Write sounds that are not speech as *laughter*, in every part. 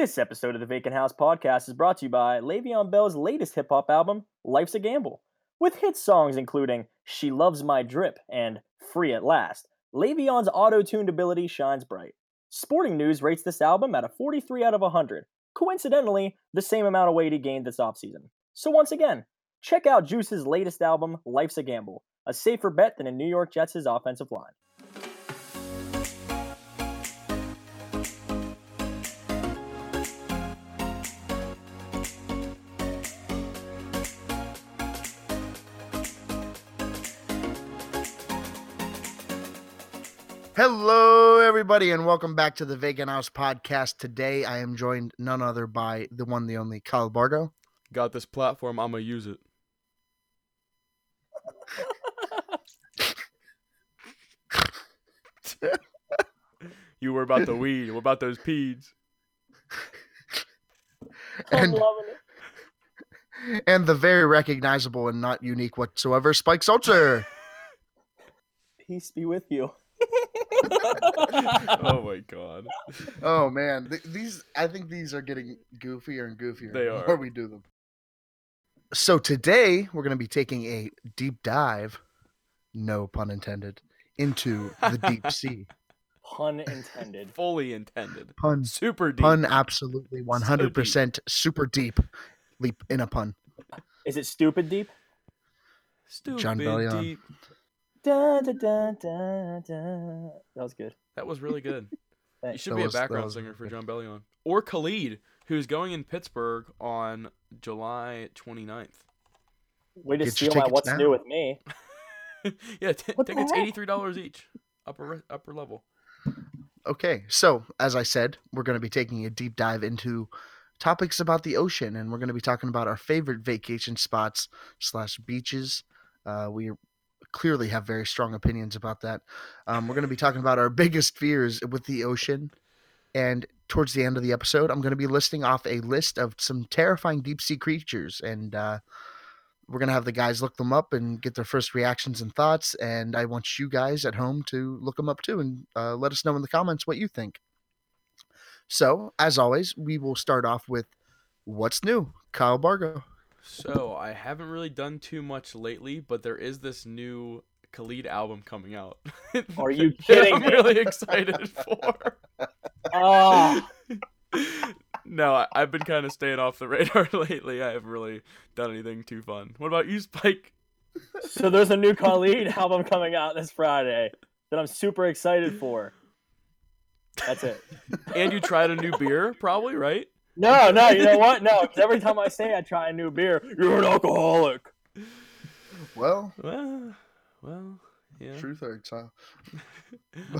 This episode of the Vacant House podcast is brought to you by Le'Veon Bell's latest hip hop album, Life's a Gamble. With hit songs including She Loves My Drip and Free at Last, Le'Veon's auto tuned ability shines bright. Sporting News rates this album at a 43 out of 100, coincidentally, the same amount of weight he gained this offseason. So, once again, check out Juice's latest album, Life's a Gamble, a safer bet than a New York Jets' offensive line. Hello, everybody, and welcome back to the Vacant House podcast. Today, I am joined none other by the one, the only Kyle Bargo. Got this platform, I'm gonna use it. *laughs* you were about the weed. What about those peas? *laughs* I'm And, loving it. and the very recognizable and not unique whatsoever, Spike Seltzer. Peace be with you. Oh *laughs* my god. Oh man, th- these I think these are getting goofier and goofier They the are. more we do them. So today we're going to be taking a deep dive, no pun intended, into the deep *laughs* sea. Pun intended. *laughs* Fully intended. Pun Super deep. pun absolutely 100% super deep leap in a pun. Is it stupid deep? Stupid Jon Bellion. deep. Da, da, da, da, da. That was good. That was really good. *laughs* You should That be was- a background singer for. Jon Bellion. Or Khalid, who's going in Pittsburgh on July 29th. Way to Get your steal my what's now. new with me. *laughs* yeah, t- tickets $83 each. Upper upper level. Okay, so as I said, we're going to be taking a deep dive into topics about the ocean, and we're going to be talking about our favorite vacation spots slash beaches. Uh, we clearly have very strong opinions about that. Um, we're going to be talking about our *laughs* biggest fears with the ocean, and towards the end of the episode, I'm going to be listing off a list of some terrifying deep sea creatures, and uh, we're going to have the guys look them up and get their first reactions and thoughts. And I want you guys at home to look them up too and uh, let us know in the comments what you think. So, as always, we will start off with what's new, Kyle Bargo. So I haven't really done too much lately, but there is this new Khalid album coming out. *laughs* Are you kidding I'm really excited for. Oh. no, I, I've been kind of staying off the radar *laughs* lately. I haven't really done anything too fun. What about you, Spike? so there's a new Khalid *laughs* album coming out this Friday that I'm super excited for. That's it. And you tried a new beer, probably, right? No, no, you know what? No, 'cause every time I say I try a new beer, you're an alcoholic. Well, Well, well, yeah. truth hurts, *laughs* huh?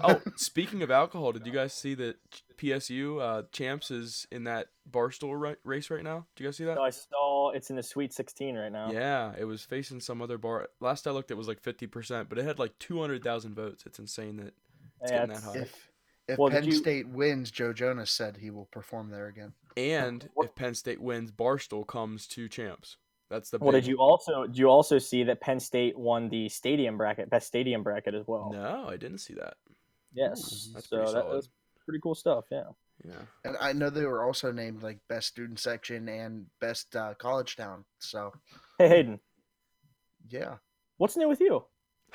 Oh, *laughs* speaking of alcohol, did you guys see that PSU uh, champs is in that barstool ri- race right now? Did you guys see that? So I saw it's in the Sweet 16 right now. Yeah, it was facing some other bar. Last I looked, it was like fifty percent, but it had like two hundred thousand votes. It's insane that it's Yeah, getting that high. If if Well, Penn you- State wins, Joe Jonas said he will perform there again. And if Penn State wins, Barstool comes to champs. That's the. Well, did you also did you also see that Penn State won the stadium bracket, best stadium bracket as well? No, I didn't see that. Yes, That's so pretty that, solid. that's pretty cool stuff. Yeah. Yeah. And I know they were also named like best student section and best uh, college town. So Hey Hayden, yeah. what's new with you? *laughs*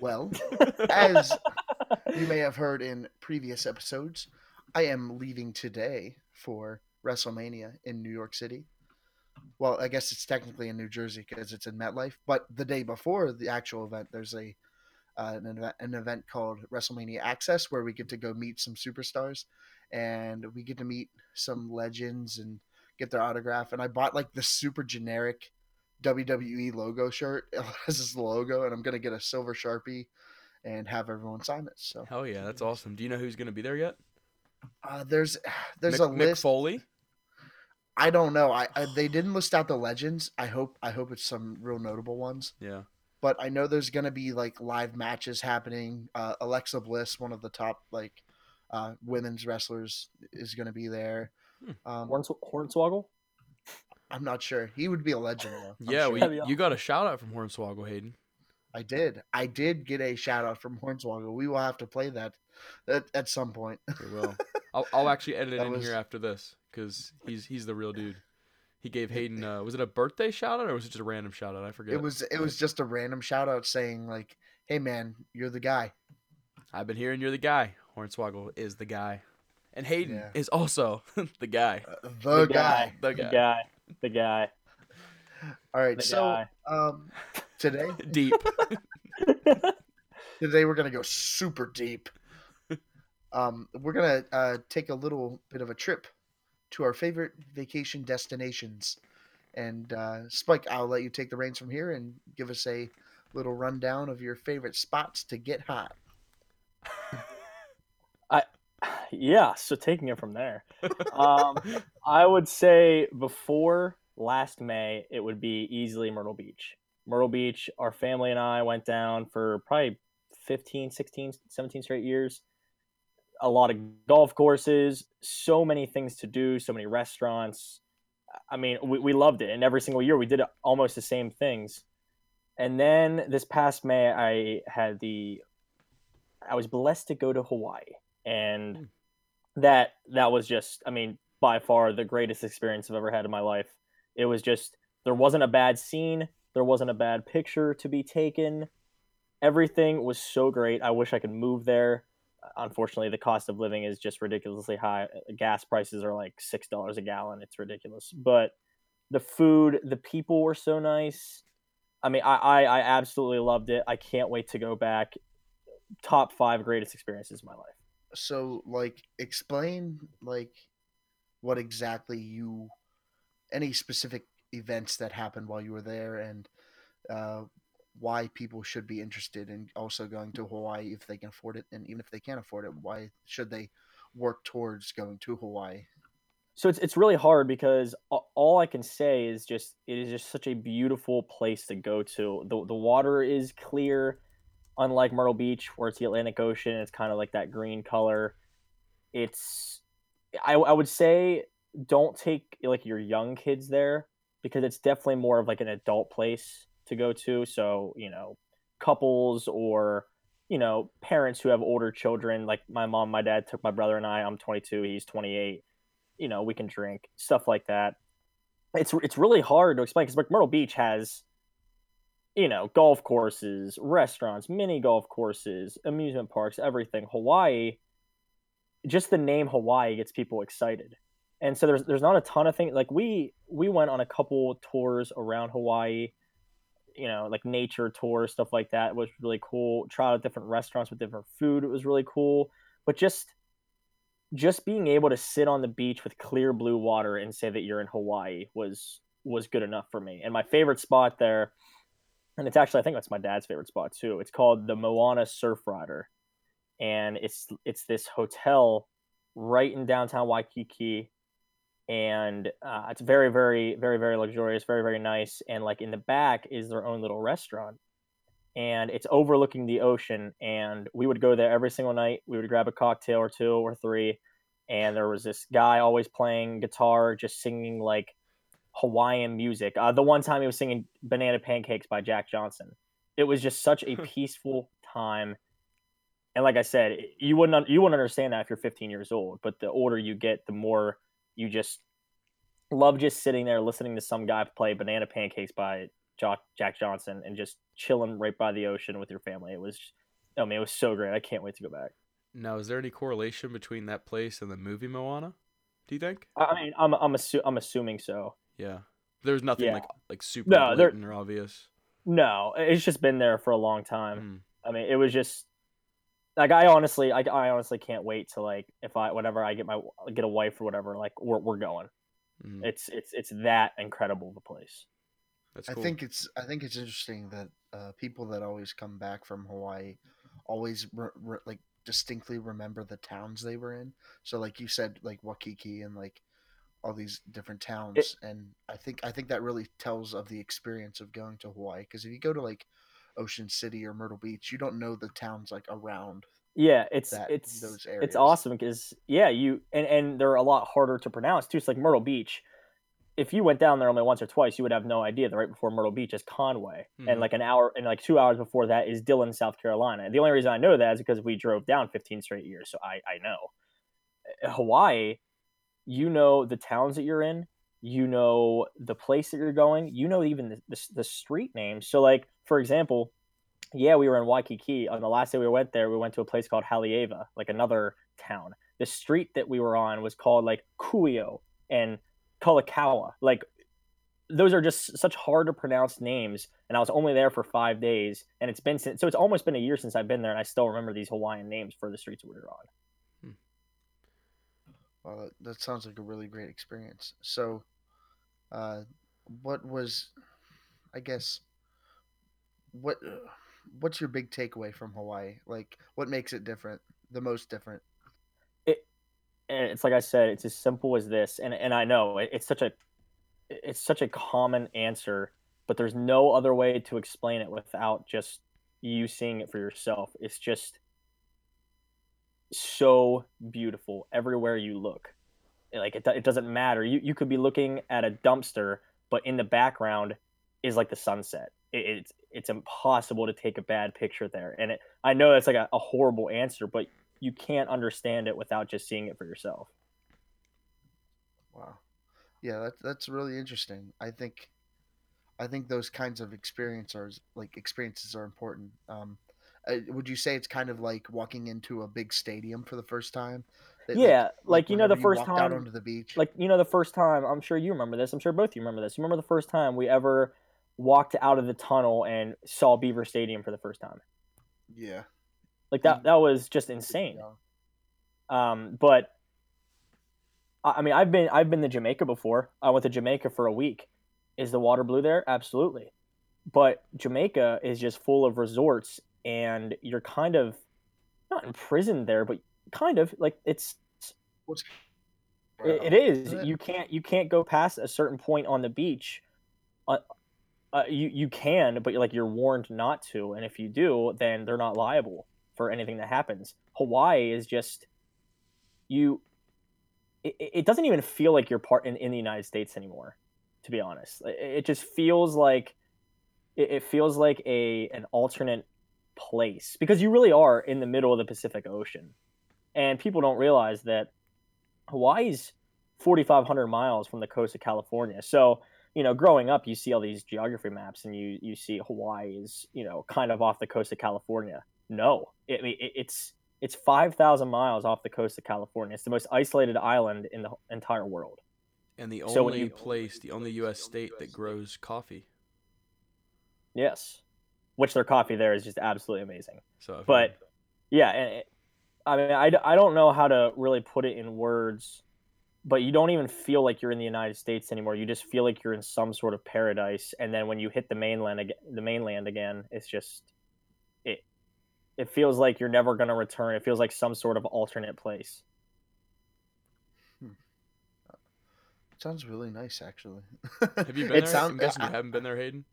Well, *laughs* as you may have heard in previous episodes, I am leaving today for WrestleMania in New York City. Well, I guess it's technically in New Jersey because it's in MetLife. But the day before the actual event, there's a uh, an, event, an event called WrestleMania Access where we get to go meet some superstars, and we get to meet some legends and get their autograph. And I bought like the super generic WWE logo shirt. *laughs* It has this logo, and I'm gonna get a silver sharpie and have everyone sign it. So Hell yeah, that's awesome. Do you know who's gonna be there yet? Uh, there's *sighs* there's Mick, a Mick list. Foley. I don't know. I, I they didn't list out the legends. I hope I hope it's some real notable ones. Yeah. But I know there's gonna be like live matches happening. Uh, Alexa Bliss, one of the top like uh, women's wrestlers, is gonna be there. Hmm. Um, Horns- Hornswoggle? I'm not sure. He would be a legend though. I'm Yeah, sure. we, That'd you got a shout out from Hornswoggle Hayden. I did. I did get a shout out from *laughs* Hornswoggle. We will have to play that at, at some point. We will. *laughs* I'll, I'll actually edit it That in was- here after this because he's he's the real dude. He gave Hayden. Uh, was it a birthday shout out or was it just a random shout out? I forget. It was it was just a random shout out saying like, "Hey man, you're the guy." I've been hearing you're the guy. Hornswoggle is the guy, and Hayden Yeah. is also *laughs* the guy. Uh, The, guy. The The guy. guy. The guy. All right. The so guy. um today *laughs* Deep. *laughs* today we're going to go super deep. Um we're going to uh take a little bit of a trip to our favorite vacation destinations. And uh Spike, I'll let you take the reins from here and give us a little rundown of your favorite spots to get hot. *laughs* I, *sighs* yeah, so taking it from there. Um, I would say before last May, it would be easily Myrtle Beach. Myrtle Beach, our family and I went down for probably 15, 16, 17 straight years. A lot of golf courses, so many things to do, so many restaurants. I mean, we, we loved it. And every single year we did almost the same things. And then this past May, I had the, I was blessed to go to Hawaii. And hmm. that that was just i mean by far the greatest experience i've ever had in my life it was just there wasn't a bad scene there wasn't a bad picture to be taken. Everything was so great. I wish i could move there. Unfortunately the cost of living is just ridiculously high. Gas prices are like six dollars a gallon. It's ridiculous. But the food the people were so nice. I mean I, I i absolutely loved it. I can't wait to go back. Top five greatest experiences of my life. So like explain like what exactly you any specific events that happened while you were there and uh, why people should be interested in also going to Hawaii if they can afford it and even if they can't afford it why should they work towards going to Hawaii so it's it's really hard because all I can say is just it is just such a beautiful place to go to. The the water is clear, unlike Myrtle Beach where it's the Atlantic Ocean. It's kind of like that green color. It's I I would say don't take like your young kids there because it's definitely more of like an adult place to go to. So you know, couples or you know parents who have older children. Like my mom, my dad took my brother and I. I'm 22. He's 28 you know we can drink stuff like that it's it's really hard to explain because like beach has you know golf courses restaurants mini golf courses amusement parks everything hawaii just the name hawaii gets people excited and so there's there's not a ton of things like we we went on a couple tours around hawaii you know like nature tours stuff like that was really cool tried out different restaurants with different food it was really cool but just just being able to sit on the beach with clear blue water and say that you're in Hawaii was was good enough for me. And my favorite spot there, and it's actually I think that's my dad's favorite spot too. It's called the Moana Surf Rider, and it's it's this hotel right in downtown Waikiki, and uh, it's very very very very luxurious, very very nice. And like in the back is their own little restaurant, and it's overlooking the ocean. And we would go there every single night. We would grab a cocktail or two or three, and there was this guy always playing guitar, just singing like Hawaiian music. Uh, the one time he was singing "Banana Pancakes" by Jack Johnson. It was just such a *laughs* peaceful time. And like I said, you wouldn't you wouldn't understand that if you're 15 years old. But the older you get, the more you just love just sitting there listening to some guy play "Banana Pancakes" by Jack Jack Johnson and just chilling right by the ocean with your family. It was, I mean, it was so great. I can't wait to go back. Now, is there any correlation between that place and the movie Moana? Do you think? I I mean, I'm I'm assu- I'm assuming so. Yeah. There's nothing Yeah. like like super No, blatant or obvious. No, it's just been there for a long time. Mm. I mean, it was just like I honestly, I, I honestly can't wait to like if I whenever I get my get a wife or whatever, like we're we're going. Mm. It's it's it's that incredible the place. That's cool. I think it's I think it's interesting that uh, people that always come back from Hawaii always re- re- like distinctly remember the towns they were in. So like you said, like Waikiki and like all these different towns, and I think I think that really tells of the experience of going to Hawaii. Because if you go to like Ocean City or Myrtle Beach, you don't know the towns like around. Yeah, it's That- it's those areas. it's awesome because yeah, you and and they're a lot harder to pronounce too. It's like Myrtle Beach. if you went down there only once or twice, you would have no idea that right before Myrtle Beach is Conway, Mhm. and like an hour and like two hours before that is Dillon, South Carolina. The only reason I know that is because we drove down 15 straight years, so I I know. Hawaii, you know the towns that you're in, you know the place that you're going, you know even the the, the street names. So like for example, yeah, we were in Waikiki. On the last day we went there, we went to a place called Haleiwa, like another town. The street that we were on was called like Kuhio and Kalakaua. Like those are just such hard to pronounce names. And I was only there for five days, and it's been since so it's almost been a year since I've been there, and I still remember these Hawaiian names for the streets we were on. Well, that, sounds like a really great experience. So, uh, what was, I guess, what what's your big takeaway from Hawaii? Like, what makes it different? The most different? and it's like I said, it's as simple as this. And and I know it, it's such a it's such a common answer, but there's no other way to explain it without just you seeing it for yourself. It's just so beautiful everywhere you look. Like it, it doesn't matter. You you could be looking at a dumpster, but in the background is like the sunset. It, it's it's impossible to take a bad picture there. And it, I know that's like a, a horrible answer, but you can't understand it without just seeing it for yourself. Wow. Yeah, that's that's really interesting. I think, I think those kinds of experiences, are like experiences, are important. Um, uh, would you say it's kind of like walking into a big stadium for the first time? That, Yeah, like, you know, the whenever first walked out time- onto the beach. Like you know, the first time I'm sure you remember this. I'm sure both of you remember this. You remember the first time we ever walked out of the tunnel and saw Beaver Stadium for the first time. yeah, Like that. That was just insane. Um, but I I mean, I've been I've been to Jamaica before. I went to Jamaica for a week. Is the water blue there? Absolutely. But Jamaica is just full of resorts, and you're kind of not imprisoned there, but kind of like it's What's It, it is. You can't you can't go past a certain point on the beach. Uh, uh, you you can, but like you're warned not to, and if you do, then they're not liable for anything that happens. Hawaii is just you. It, it doesn't even feel like you're part in, in the United States anymore, to be honest. It, it just feels like it, it feels like a an alternate place because you really are in the middle of the Pacific Ocean, and people don't realize that Hawaii's 4,500 miles from the coast of California. So, you know, growing up, you see all these geography maps and you, you see Hawaii is, you know, kind of off the coast of California. No, I mean, it, it's, it's 5,000 miles off the coast of California. It's the most isolated island in the entire world. And the only So you- place, the only U.S. state that grows coffee. Yes. Which their coffee there is just absolutely amazing. So, But heard. yeah, and it, I mean, I, I don't know how to really put it in words, but you don't even feel like you're in the United States anymore. You just feel like you're in some sort of paradise. And then when you hit the mainland again, the mainland again, it's just it. It feels like you're never going to return. It feels like some sort of alternate place. Hmm. Sounds really nice, actually. have you *laughs* been it there? sound- I'm guessing I- you haven't been there, Hayden.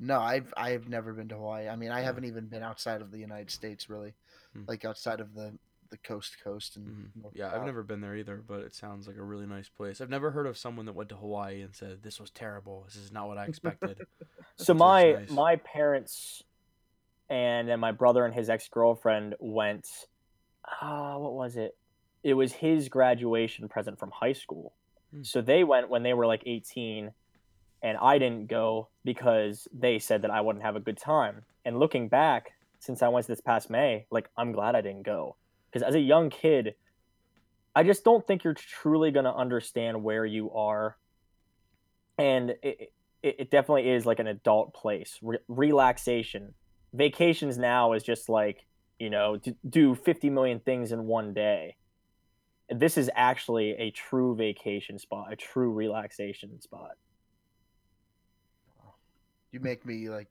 No, I've I've never been to Hawaii. I mean, I Yeah. haven't even been outside of the United States, really, Hmm. like outside of the the coast coast and Mhm. Yeah, to I've never been there either, but it sounds like a really nice place. I've never heard of someone that went to Hawaii and said this was terrible. This is not what I expected. *laughs* So That's my nice. my parents and then my brother and his ex girlfriend went. Uh, what was it? It was his graduation present from high school. Hmm. So they went when they were like 18, and I didn't go because they said that I wouldn't have a good time. And looking back, since I went this past May, like I'm glad I didn't go because as a young kid, I just don't think you're truly gonna understand where you are, and it, it, it definitely is like an adult place. Re- relaxation, vacations now is just like you know do, do 50 million things in one day. This is actually a true vacation spot, a true relaxation spot. You make me like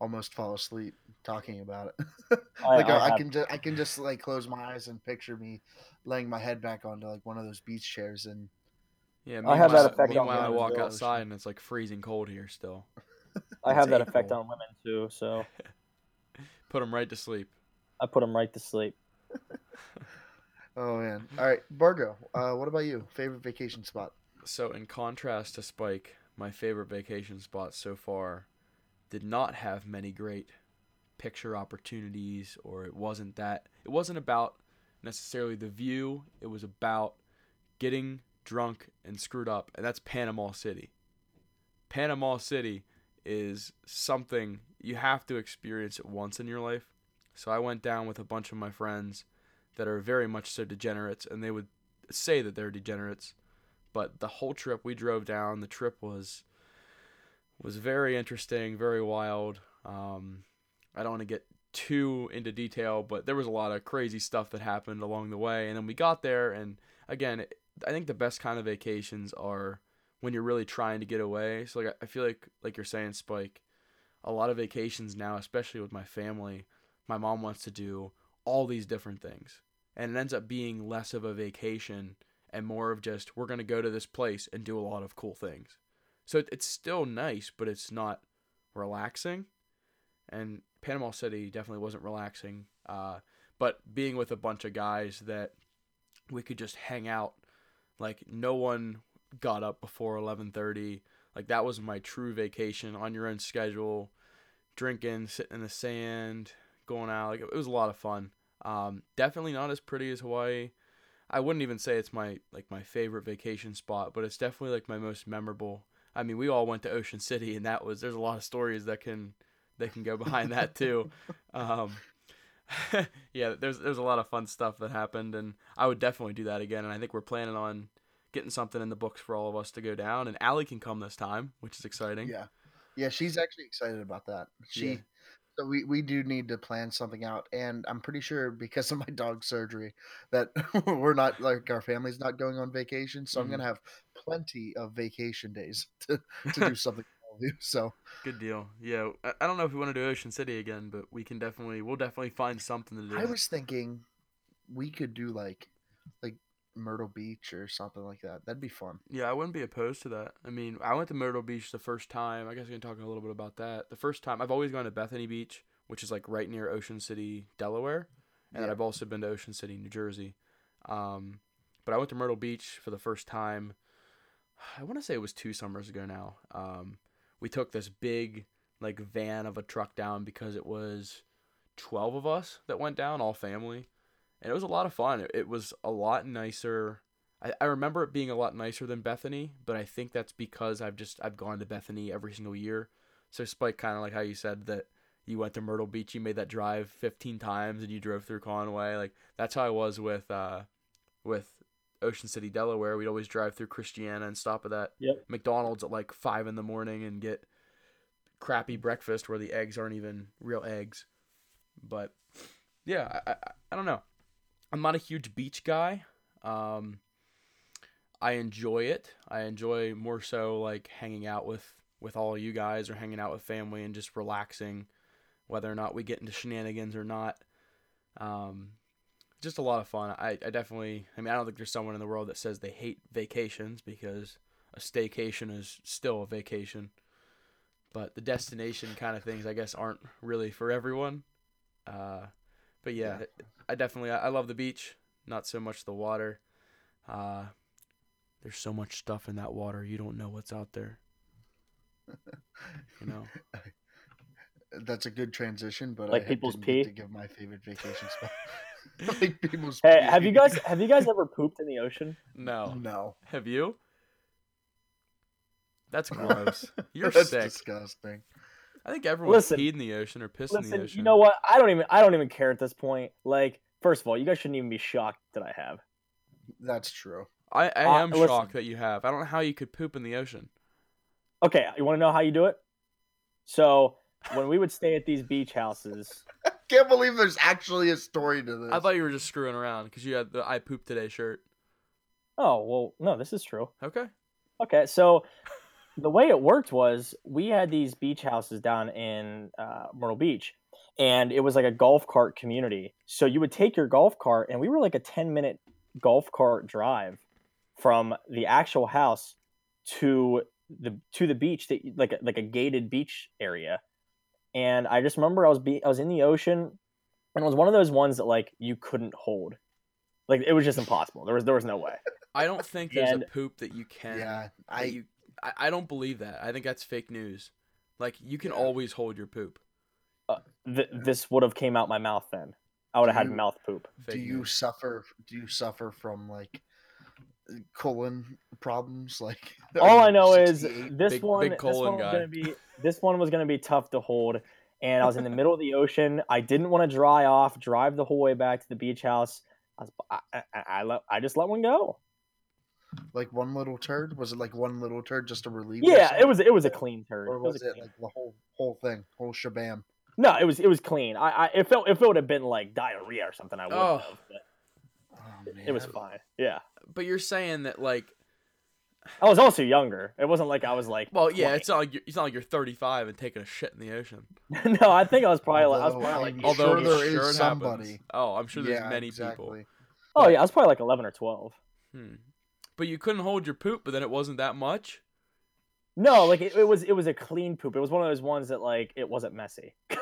almost fall asleep talking about it. *laughs* Like I I, I, have- can just I can just like close my eyes and picture me laying my head back onto like one of those beach chairs and Yeah, I have that effect on Meanwhile, I walk as well. outside and it's like freezing cold here still. *laughs* I have It's that effect on women too, so *laughs* Put them right to sleep. I put them right to sleep. oh man. All right, Bargo. Uh, what about you? Favorite vacation spot? So, in contrast to Spike, my favorite vacation spot so far did not have many great picture opportunities, or it wasn't that. It wasn't about necessarily the view, it was about getting drunk and screwed up, and that's Panama City. Panama City is something you have to experience it once in your life. So I went down with a bunch of my friends that are very much so degenerates, and they would say that they're degenerates. But the whole trip we drove down, the trip was was very interesting, very wild. Um, I don't want to get too into detail, but there was a lot of crazy stuff that happened along the way. And then we got there, and again, I think the best kind of vacations are when you're really trying to get away. So like I feel like like you're saying, Spike, a lot of vacations now, especially with my family, my mom wants to do all these different things, and it ends up being less of a vacation and more of just we're gonna go to this place and do a lot of cool things. So it's still nice, but it's not relaxing. And Panama City definitely wasn't relaxing. Uh, but being with a bunch of guys that we could just hang out, like no one got up before 11:30. Like that was my true vacation on your own schedule, drinking, sitting in the sand, going out. Like it was a lot of fun. Um, definitely not as pretty as Hawaii. I wouldn't even say it's my like my favorite vacation spot, but it's definitely like my most memorable. I mean, we all went to Ocean City, and that was there's a lot of stories that can that can go behind that too. *laughs* Um, *laughs* yeah, there's there's a lot of fun stuff that happened, and I would definitely do that again. And I think we're planning on getting something in the books for all of us to go down. And Allie can come this time, which is exciting. Yeah, yeah, she's actually excited about that. She. Yeah. So we, we do need to plan something out, and I'm pretty sure because of my dog surgery that *laughs* we're not like our family's not going on vacation. So mm-hmm. I'm gonna have plenty of vacation days *laughs* to, to do something So good deal. Yeah, I don't know if we want to do Ocean City again, but we can definitely we'll definitely find something to do. I was thinking we could do like like Myrtle Beach or something like that. That'd be fun. Yeah, I wouldn't be opposed to that. I mean, I went to Myrtle Beach the first time. I guess we can talk a little bit about that. The first time I've always gone to Bethany Beach, which is like right near Ocean City, Delaware, and yeah. I've also been to Ocean City, New Jersey. Um, but I went to Myrtle Beach for the first time. I want to say it was two summers ago now. Um, we took this big like van of a truck down because it was 12 of us that went down, all family and it was a lot of fun. It, it was a lot nicer. I, I remember it being a lot nicer than Bethany, but I think that's because I've just I've gone to Bethany every single year. So Spike, kind of like how you said that you went to Myrtle Beach, you made that drive 15 times, and you drove through Conway. Like that's how I was with uh, with Ocean City, Delaware. We'd always drive through Christiana and stop at that yep. McDonald's at like five in the morning and get crappy breakfast where the eggs aren't even real eggs. But yeah, I, I, I don't know. I'm not a huge beach guy. Um, I enjoy it. I enjoy more so like hanging out with with all you guys or hanging out with family and just relaxing, whether or not we get into shenanigans or not. Um, just a lot of fun. I, I definitely. I mean, I don't think there's someone in the world that says they hate vacations because a staycation is still a vacation. But the destination kind of things, I guess, aren't really for everyone. Uh, but yeah, yeah. I definitely I love the beach, not so much the water. Uh, there's so much stuff in that water you don't know what's out there. You know. *laughs* That's a good transition, but like I people's pee. To give my favorite vacation spot. *laughs* like people's. Hey, pee. have you guys have you guys *laughs* ever pooped in the ocean? No. No. Have you? That's gross. You're That's sick. disgusting. I think everyone listen, peed in the ocean or pissed listen, in the ocean. You know what? I don't even I don't even care at this point. Like, first of all, you guys shouldn't even be shocked that I have. That's true. I, I uh, am listen. shocked that you have. I don't know how you could poop in the ocean. Okay, you want to know how you do it? So when we would stay at these beach houses, *laughs* I can't believe there's actually a story to this. I thought you were just screwing around because you had the "I pooped today" shirt. Oh well, no, this is true. Okay. Okay, so the way it worked was we had these beach houses down in uh, Myrtle Beach, and it was like a golf cart community. So you would take your golf cart, and we were like a ten minute golf cart drive from the actual house to the to the beach that like a, like a gated beach area. And I just remember I was be I was in the ocean, and it was one of those ones that like you couldn't hold. Like it was just impossible. There was there was no way. I don't think there's And- a poop that you can. Yeah, that I you, I, I don't believe that. I think that's fake news. Like you can Yeah. always hold your poop. Uh, th- this would have came out my mouth then. I would have had you- mouth poop. Fake do you news. suffer do you suffer from like colon problems like *laughs* All I you know is this Big- one. big this colon one was gonna be. This one was gonna be tough to hold, and I was in the middle of the ocean. I didn't want to dry off, drive the whole way back to the beach house. I, was, I, I, I, let, I just let one go. Like one little turd was it like one little turd just to relieve Yeah, yourself? it was. It was a clean turd. or It was it like the whole whole thing whole shabam No, it was. It was clean. I. I if it, if it would have been like diarrhea or something, I would Oh. have. But oh, it was fine. Yeah. But you're saying that like, I was also younger. It wasn't like I was like. well, yeah, 20. it's not like you're, it's not like you're 35 and taking a shit in the ocean. *laughs* no, I think I was probably. Like, I was Although probably I'm like. Although sure there I'm is somebody. happens. Oh, I'm sure there's yeah, many exactly. people. Oh yeah, I was probably like eleven or twelve. Hmm. But you couldn't hold your poop, but then it wasn't that much. No, like it, it was. It was a clean poop. It was one of those ones that like it wasn't messy. *laughs*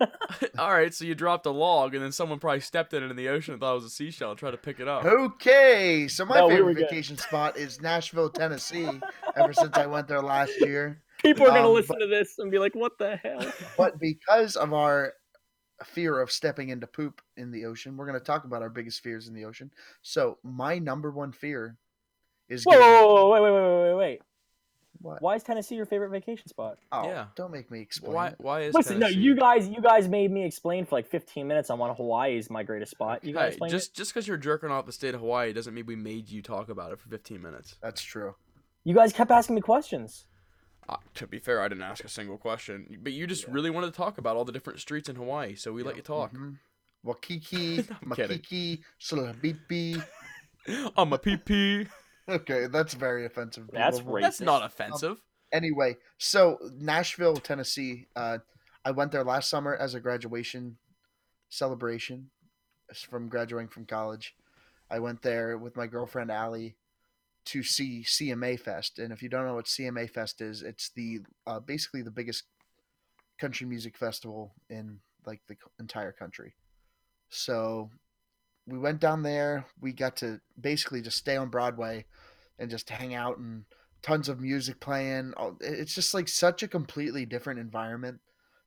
*laughs* All right, so you dropped a log, and then someone probably stepped in it in the ocean and thought it was a seashell and tried to pick it up. Okay, so my No, we favorite good. vacation spot is Nashville, Tennessee. ever since I went there last year, *laughs* People are gonna Um, listen to this and be like, "What the hell?" but because of our fear of stepping into poop in the ocean, we're going to talk about our biggest fears in the ocean. So my number one fear is Whoa, getting- whoa, whoa, wait, wait, wait, wait, wait, wait. what? Why is Tennessee your favorite vacation spot? Oh, Yeah. don't make me explain. Why? it. Why is Listen, no, you guys, you guys made me explain for like 15 minutes on why Hawaii is my greatest spot. You guys Hey, explain just just because you're jerking off the state of Hawaii doesn't mean we made you talk about it for 15 minutes. That's true. You guys kept asking me questions. Uh, to be fair, I didn't ask a single question, but you just really wanted to talk about all the different streets in Hawaii, so we let you talk. Mhm. Waikiki, *laughs* I'm. Makiki, Sulabipi. *laughs* I'm a PP. Okay, that's very offensive. That's people. racist. That's not offensive. Anyway, so Nashville, Tennessee. Uh, I went there last summer as a graduation celebration from graduating from college. I went there with my girlfriend Allie to see CMA Fest, and if you don't know what CMA Fest is, it's the uh, basically the biggest country music festival in like the entire country. So we went down there. We got to basically just stay on Broadway and just hang out and tons of music playing. It's just like such a completely different environment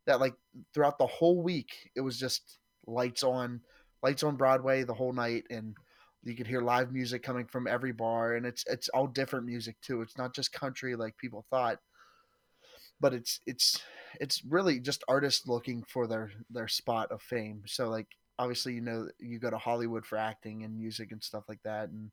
that like throughout the whole week it was just lights on, lights on Broadway the whole night and you could hear live music coming from every bar and it's it's all different music too. It's not just country like people thought. But it's it's it's really just artists looking for their their spot of fame. So like obviously you know you go to Hollywood for acting and music and stuff like that and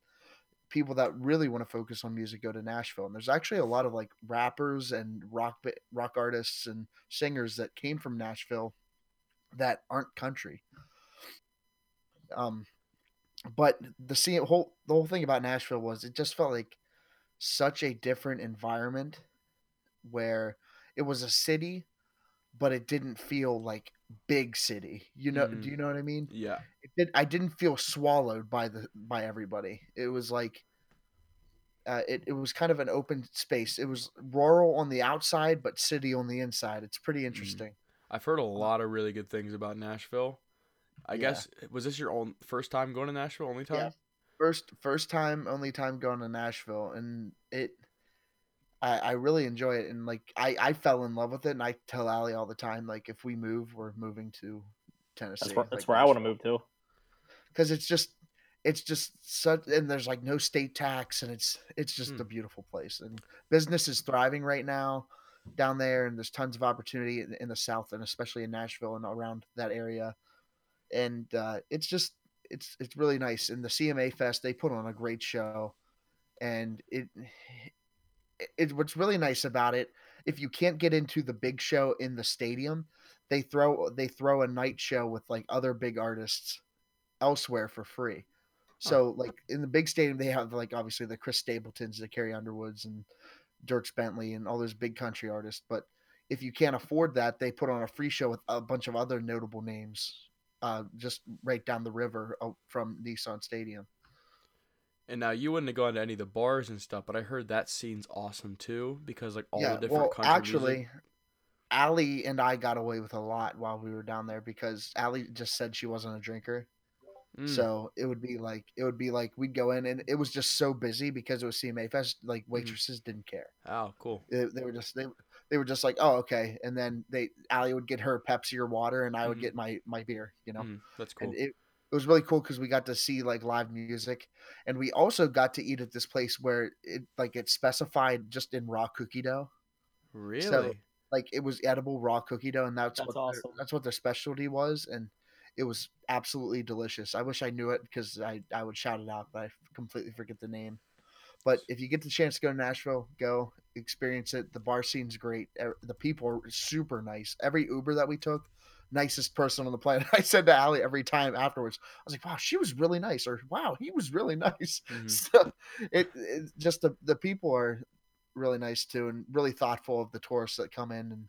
people that really want to focus on music go to Nashville. And there's actually a lot of like rappers and rock rock artists and singers that came from Nashville that aren't country. Um, but the see whole the whole thing about Nashville was it just felt like such a different environment where it was a city, but it didn't feel like big city. You know? Mm. Do you know what I mean? Yeah. it did I didn't feel swallowed by the by everybody. It was like uh, it, it was kind of an open space. It was rural on the outside, but city on the inside. It's pretty interesting. I've heard a lot of really good things about Nashville. I Yeah. guess was this your own first time going to Nashville? Only time? Yeah. First first time, only time going to Nashville, and it I, I really enjoy it, and like I I fell in love with it, and I tell Allie all the time, like if we move, we're moving to Tennessee. That's where, that's where I want to move to. because it's just it's just such and there's like no state tax and it's it's just Hmm. a beautiful place and business is thriving right now down there and there's tons of opportunity in, in the south and especially in nashville and around that area and uh, it's just it's it's really nice and the cma fest they put on a great show and it, it what's really nice about it if you can't get into the big show in the stadium they throw they throw a night show with like other big artists elsewhere for free. So like in the big stadium, they have like obviously the Chris Stapletons, the Carrie Underwoods, and Dierks Bentley, and all those big country artists. But if you can't afford that, they put on a free show with a bunch of other notable names, uh, just right down the river uh, from Nissan Stadium. And now you wouldn't have gone to any of the bars and stuff, but I heard that scene's awesome too because like all yeah, the different well, country actually, music. Allie and I got away with a lot while we were down there because Allie just said she wasn't a drinker. Mm. So it would be like it would be like we'd go in and it was just so busy because it was CMA Fest. Like Mm-hmm. waitresses didn't care. oh, cool. They, they were just they they were just like, oh okay. And then they Allie would get her Pepsi or water, and I would Mhm. get my my beer. You know, Mm, that's cool. and it it was really cool because we got to see like live music, and we also got to eat at this place where it like it specified just in raw cookie dough really? so, like it was edible raw cookie dough, and that's, That's what awesome. that's what their specialty was, and it was absolutely delicious. I wish I knew it because I I would shout it out, but I completely forget the name. But if you get the chance to go to Nashville, go experience it. The bar scene's great. The people are super nice. Every Uber that we took, nicest person on the planet. *laughs* I said to Allie every time afterwards, I was like, "Wow, she was really nice," or "Wow, he was really *laughs* nice." Mhm. So it, it just the the people are really nice too, and really thoughtful of the tourists that come in. And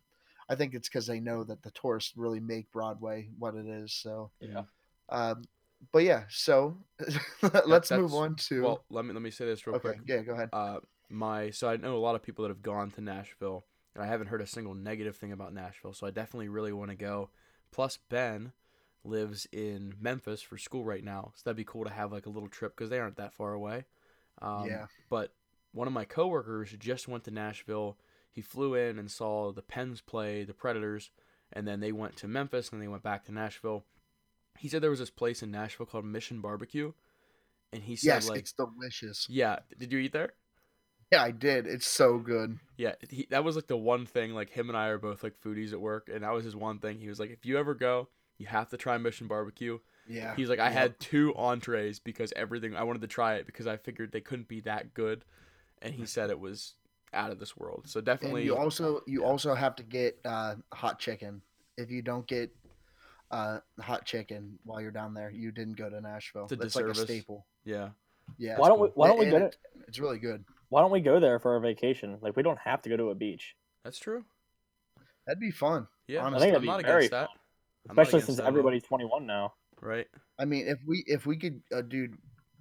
I think it's because they know that the tourists really make Broadway what it is. So, Yeah. um, but yeah, so *laughs* let's move on to. Well, let me let me say this real okay, quick. yeah, go ahead. Uh, my so I know a lot of people that have gone to Nashville, and I haven't heard a single negative thing about Nashville. So I definitely really want to go. Plus, Ben lives in Memphis for school right now, so that'd be cool to have like a little trip because they aren't that far away. Um, yeah, But one of my coworkers just went to Nashville. He flew in and saw the Pens play the Predators, and then they went to Memphis and they went back to Nashville. He said there was this place in Nashville called Mission Barbecue, and he said yes, like, it's delicious. yeah, did you eat there? *laughs* Yeah, I did. It's so good. Yeah, he, that was like the one thing. Like him and I are both like foodies at work, and that was his one thing. He was like, if you ever go, you have to try Mission Barbecue. Yeah, He's like, I Yep. had two entrees because everything I wanted to try it because I figured they couldn't be that good, and he said it was out of this world. So And definitely, you also you yeah. also have to get uh, hot chicken. If you don't get uh, hot chicken while you're down there, you didn't go to Nashville. It's a That's like a staple. yeah, Yeah, Why don't we? Why don't we And go? To, it- It's really good. Why don't we go there for our vacation? Like we don't have to go to a beach, that's true. That'd be fun. Yeah, Honestly. I think I'm it'd not be very against that. I'm not especially against since that at all. everybody's 21 now. right. I mean, if we if we could, uh, dude,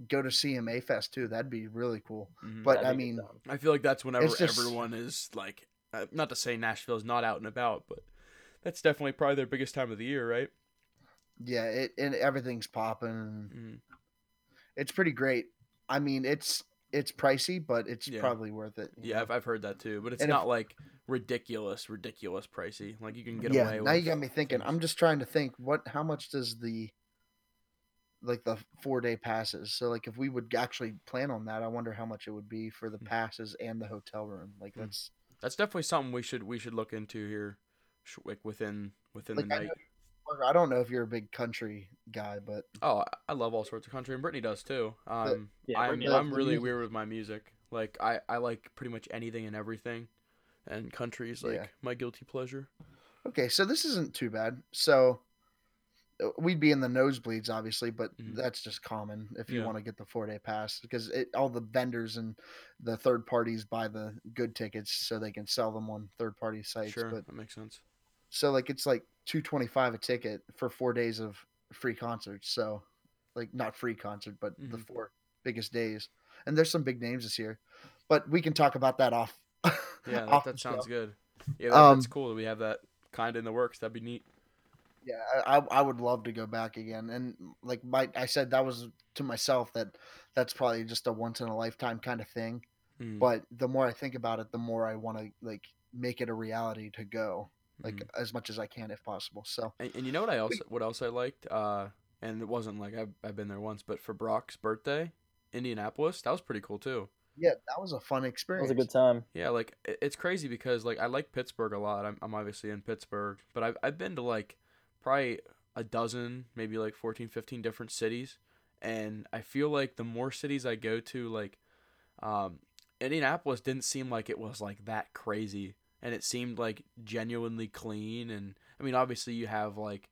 go to CMA Fest too, that'd be really cool. Mhm. But That'd I mean. I feel like that's whenever just- everyone is like, uh, not to say Nashville's not out and about, but that's definitely probably their biggest time of the year, right? yeah, it and everything's popping. and Mhm. It's pretty great. I mean, it's it's pricey, but it's Yeah. probably worth it. Yeah. I've, I've heard that too, but it's And if- not like ridiculous, ridiculous pricey. Like you can get away with yeah. away. Now you got me thinking. things. I'm just trying to think. What? How much does the like the four day passes? So like, if we would actually plan on that, I wonder how much it would be for the Hmm. passes and the hotel room. Like Hmm. that's That's definitely something we should we should look into here, like within within Like, the night. I don't know if you're a big country guy, but Oh, I- love all sorts of country, and Brittany does too. Um, Yeah, I'm I'm really music. weird with my music. Like I I like pretty much anything and everything, and country is like Yeah. my guilty pleasure. Okay, so this isn't too bad. So uh, we'd be in the nosebleeds, obviously, but Mhm. that's just common if you Yeah. want to get the four day pass because it, all the vendors and the third parties buy the good tickets so they can sell them on third party sites. Sure, But that makes sense. so like it's like two twenty five a ticket for four days of free concerts. So like not free concert, but the Mhm. four biggest days. And there's some big names this year, but we can talk about that off. Yeah, that, off that the sounds good. Yeah, that, that's Um, cool that we have that kind of in the works. That'd be neat. Yeah, I, I would love to go back again. And like my I said that was to myself that that's probably just a once in a lifetime kind of thing. Mhm, But the more I think about it, the more I want to like make it a reality to go like mhm. as much as I can if possible. So And, and you know what I also what else I liked? Uh, and it wasn't like I've I've been there once, but for Brock's birthday, Indianapolis, that was pretty cool too. yeah, that was a fun That experience. was a good time. Yeah, like it's crazy because like I like Pittsburgh a lot. I'm I'm obviously in Pittsburgh, but I've I've been to like probably a dozen, maybe like 14, 15 different cities, and I feel like the more cities I go to, like um, Indianapolis didn't seem like it was like that crazy, and it seemed like genuinely clean. And I mean, obviously you have like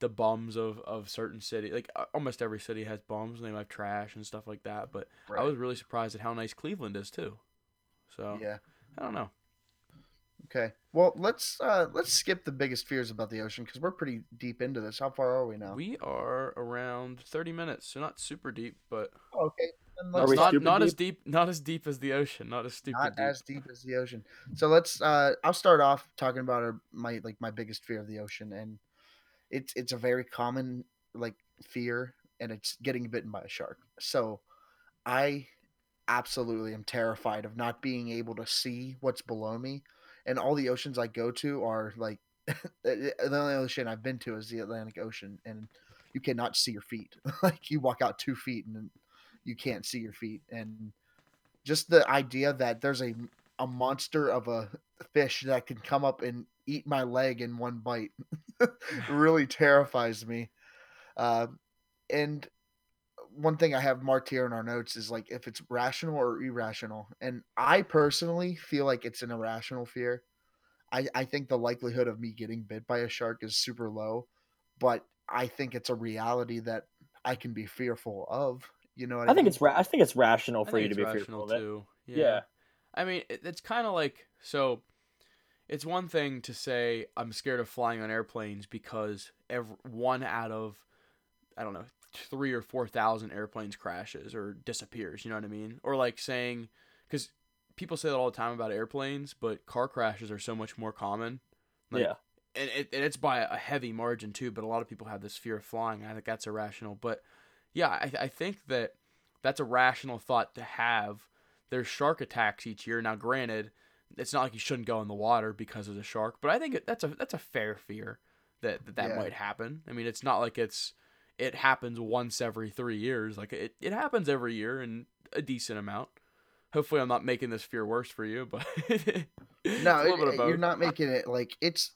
the bums of of certain city, like almost every city has bums, and they have trash and stuff like that. But I was really surprised at how nice Cleveland is too. So yeah. I don't know. Okay. Well, let's uh let's skip the biggest fears about the ocean because we're pretty deep into this. How far are we now? We are around 30 minutes, so not super deep, but Oh, okay. Then Are we not stupid not as deep, not as deep as the ocean, not as stupid not deep. as deep as the ocean. So let's. Uh, I'll start off talking about our, my like my biggest fear of the ocean, and it's it's a very common like fear and it's getting bitten by a shark. So I absolutely am terrified of not being able to see what's below me. And all the oceans I go to are like *laughs* the only ocean I've been to is the Atlantic Ocean, and you cannot see your feet. *laughs* like you walk out two feet and you can't see your feet. And just the idea that there's a a monster of a fish that can come up and eat my leg in one bite *laughs* really terrifies me. Uh, and one thing I have marked here in our notes is like if it's rational or irrational. And I personally feel like it's an irrational fear. I, I think the likelihood of me getting bit by a shark is super low, but I think it's a reality that I can be fearful of. You know, I, I, think it's ra- I think it's rational for you to be fearful too. Yeah. yeah. I mean, it, it's kind of like so. It's one thing to say I'm scared of flying on airplanes because every, one out of I don't know three or four thousand airplanes crashes or disappears. You know what I mean? Or like saying because people say that all the time about airplanes, but car crashes are so much more common. Like, yeah. And, it, and it's by a heavy margin too. But a lot of people have this fear of flying. I think that's irrational. But yeah, I, I think that that's a rational thought to have. There's shark attacks each year. Now, granted, it's not like you shouldn't go in the water because of the shark, but I think that's a that's a fair fear that that, that yeah. might happen. I mean, it's not like it's it happens once every three years. Like it, it happens every year in a decent amount. Hopefully, I'm not making this fear worse for you, but *laughs* no, it, you're not making it like it's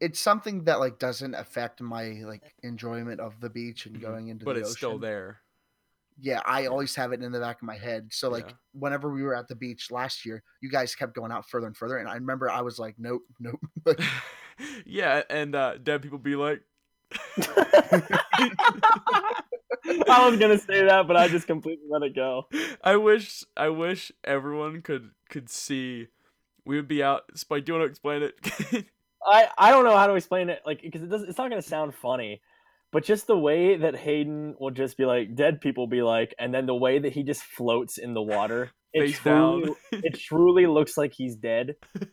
it's something that like doesn't affect my like enjoyment of the beach and mm-hmm. going into but the it's ocean. still there yeah i always have it in the back of my head so like yeah. whenever we were at the beach last year you guys kept going out further and further and i remember i was like nope nope *laughs* *laughs* yeah and uh dead people be like *laughs* I was gonna say that, but I just completely let it go. I wish I wish everyone could could see. We would be out. Spike, do you want to explain it? I I don't know how to explain it, like because it does. It's not gonna sound funny, but just the way that Hayden will just be like, dead people be like, and then the way that he just floats in the water, it Face truly, down. it truly looks like he's dead. *laughs*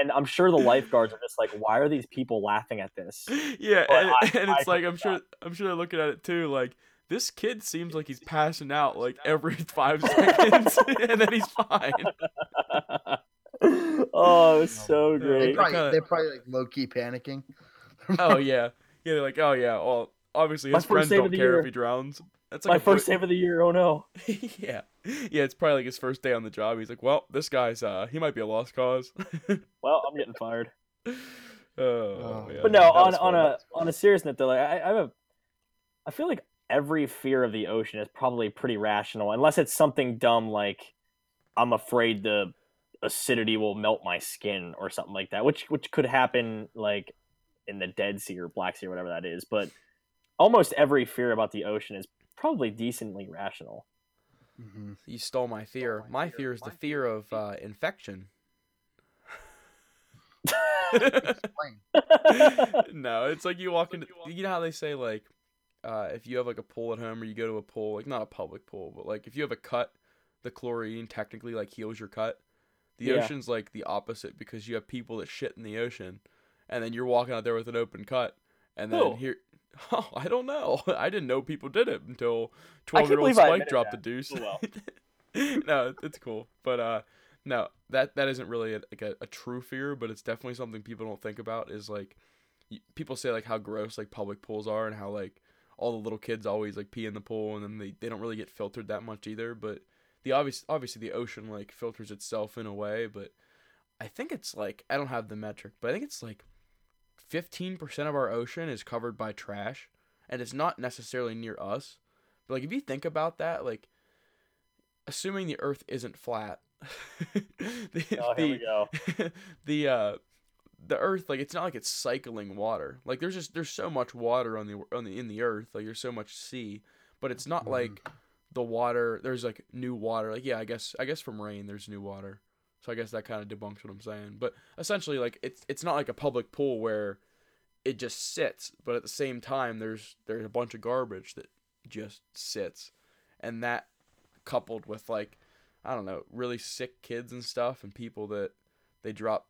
And I'm sure the lifeguards are just like, why are these people laughing at this? Yeah, and, I, and, it's I like I'm sure I'm sure they're looking at it too, like this kid seems like he's passing out like every five *laughs* seconds, *laughs* and then he's fine. *laughs* oh, it's so great. They probably, they're probably like low key panicking. *laughs* oh yeah, yeah. They're like, oh yeah. Well, obviously his friends don't care year. if he drowns. That's like my first save of the year. Oh no. *laughs* yeah, yeah. It's probably like his first day on the job. He's like, well, this guy's uh, he might be a lost cause. well, I'm getting fired. Oh, oh yeah. But no, on on a on a serious note though, like, I, I have a, I feel like every fear of the ocean is probably pretty rational, unless it's something dumb like I'm afraid the acidity will melt my skin or something like that, which which could happen like in the Dead Sea or Black Sea or whatever that is. But almost every fear about the ocean is probably decently rational. Mm-hmm. You stole my fear. My fear is the fear of uh, infection. *laughs* *laughs* no, it's like you walk into. You know how they say like, uh, if you have like a pool at home or you go to a pool, like not a public pool, but like if you have a cut, the chlorine technically like heals your cut. The yeah. ocean's like the opposite because you have people that shit in the ocean, and then you're walking out there with an open cut, and then oh. here, *laughs* oh, I don't know. *laughs* I didn't know people did it until twelve year old Spike dropped that. the deuce. Oh, well. *laughs* no, it's cool, but uh, no, that that isn't really a, like a, a true fear, but it's definitely something people don't think about. Is like people say like how gross like public pools are and how like all the little kids always like pee in the pool and then they, they don't really get filtered that much either but the obvious obviously the ocean like filters itself in a way, but I think it's like I don't have the metric, but I think it's like 15% of our ocean is covered by trash and it's not necessarily near us. But like if you think about that, like assuming the earth isn't flat, *laughs* the oh, the, *laughs* the uh the earth like it's not like it's cycling water. Like there's just there's so much water on the on the in the earth, like there's so much sea, but it's not mm. like the water there's like new water like yeah i guess i guess from rain there's new water. So i guess that kind of debunks what i'm saying. But essentially like it's it's not like a public pool where it just sits but at the same time there's there's a bunch of garbage that just sits. And that coupled with like i don't know really sick kids and stuff and people that they drop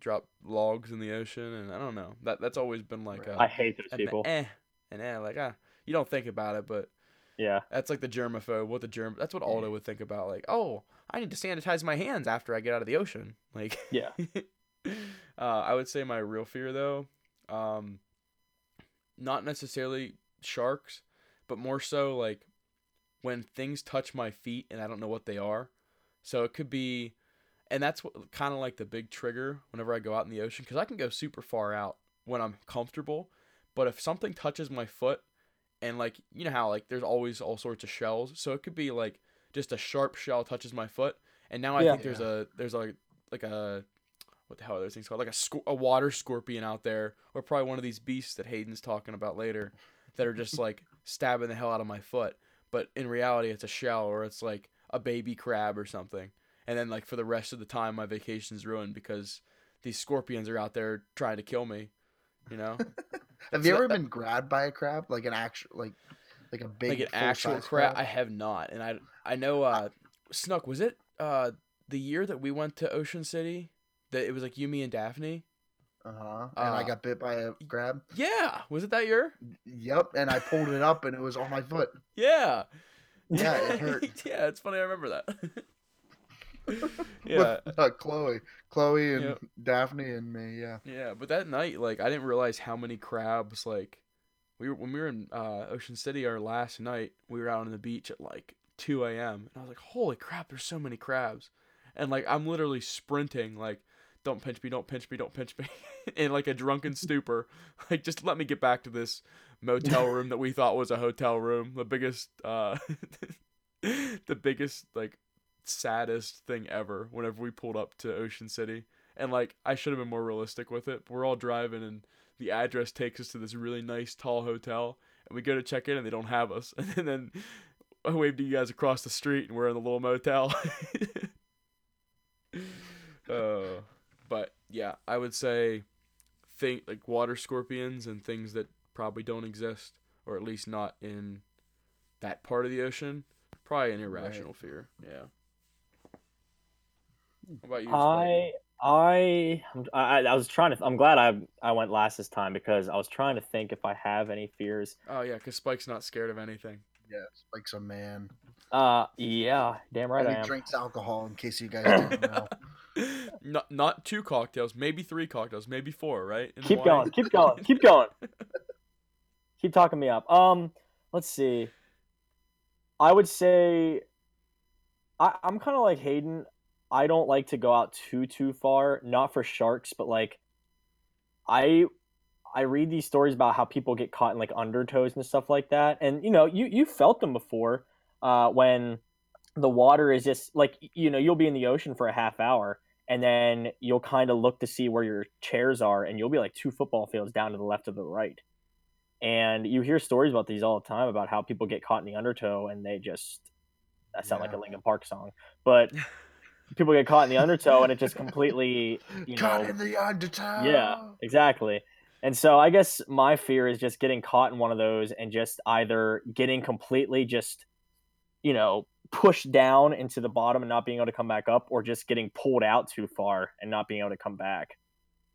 drop logs in the ocean and i don't know. That that's always been like a, I hate those people. eh and eh like ah you don't think about it, but Yeah. that's like the germaphobe. What the germ? That's what Aldo would think about. Like, oh, I need to sanitize my hands after I get out of the ocean. Like, Yeah. *laughs* uh, I would say my real fear though, um, not necessarily sharks, but more so like when things touch my feet and I don't know what they are. So it could be, and that's what kind of like the big trigger whenever I go out in the ocean because I can go super far out when I'm comfortable, but if something touches my foot and like you know how like there's always all sorts of shells, so it could be like just a sharp shell touches my foot, and now I Yeah. think there's a there's a like a what the hell are those things called? Like a a water scorpion out there, or probably one of these beasts that Hayden's talking about later, that are just like *laughs* stabbing the hell out of my foot. But in reality, it's a shell or it's like a baby crab or something. And then like for the rest of the time, my vacation's ruined because these scorpions are out there trying to kill me. You know, *laughs* Have you So ever been grabbed by a crab, like an actual, like, like a big, like an actual full-size crab. I have not, and I I know uh Snuck was it uh the year that we went to Ocean City that it was like you, me, and Daphne. Uh huh. And I Uh, got bit by a crab. Yeah, was it that year? Yep. And I pulled it up, and it was on my foot. *laughs* Yeah. Yeah, it *laughs* hurt. yeah, it's funny. I remember that. *laughs* *laughs* yeah, With uh, Chloe, Chloe, and Yep. Daphne, and me. Yeah. yeah. But that night, like, I didn't realize how many crabs. Like, we were when we were in uh, Ocean City our last night. We were out on the beach at like 2 a.m. and I was like, "Holy crap! There's so many crabs!" And like, I'm literally sprinting, like, "Don't pinch me! Don't pinch me! Don't pinch me!" *laughs* in like a drunken stupor. *laughs* Like, just let me get back to this motel room that we thought was a hotel room. The biggest, uh, the biggest like saddest thing ever whenever we pulled up to Ocean City. And like I should have been more realistic with it. We're all driving and the address takes us to this really nice tall hotel and we go to check in and they don't have us. *laughs* And then I waved to you guys across the street and we're in the little motel. *laughs* uh, but yeah, I would say think like water scorpions and things that probably don't exist or at least not in that part of the ocean. Probably an irrational fear. Yeah. How about you? I I I I was trying to. I'm glad I I went last this time because I was trying to think if I have any fears. Oh yeah, because Spike's not scared of anything. Yeah. Spike's a man. Uh, yeah, damn right and I he am. drinks alcohol. In case you guys *coughs* don't know. *laughs* not not two cocktails, maybe three cocktails, maybe four, right? In Keep Hawaii? going, keep going, keep going. *laughs* keep talking me up. Um, let's see. I would say I, I'm kind of like Hayden. I don't like to go out too too far, not for sharks, but like I I read these stories about how people get caught in like undertows and stuff like that. And you know, you you felt them before uh when the water is just like you know, you'll be in the ocean for a half hour and then you'll kind of look to see where your chairs are and you'll be like two football fields down to the left of the right. And you hear stories about these all the time about how people get caught in the undertow and they just that sound like a Yeah. Linkin Park song. But *laughs* people get caught in the undertow and it just completely you Caught know in the undertow. yeah, exactly. And so I guess my fear is just getting caught in one of those and just either getting completely just, you know, pushed down into the bottom and not being able to come back up, or just getting pulled out too far and not being able to come back.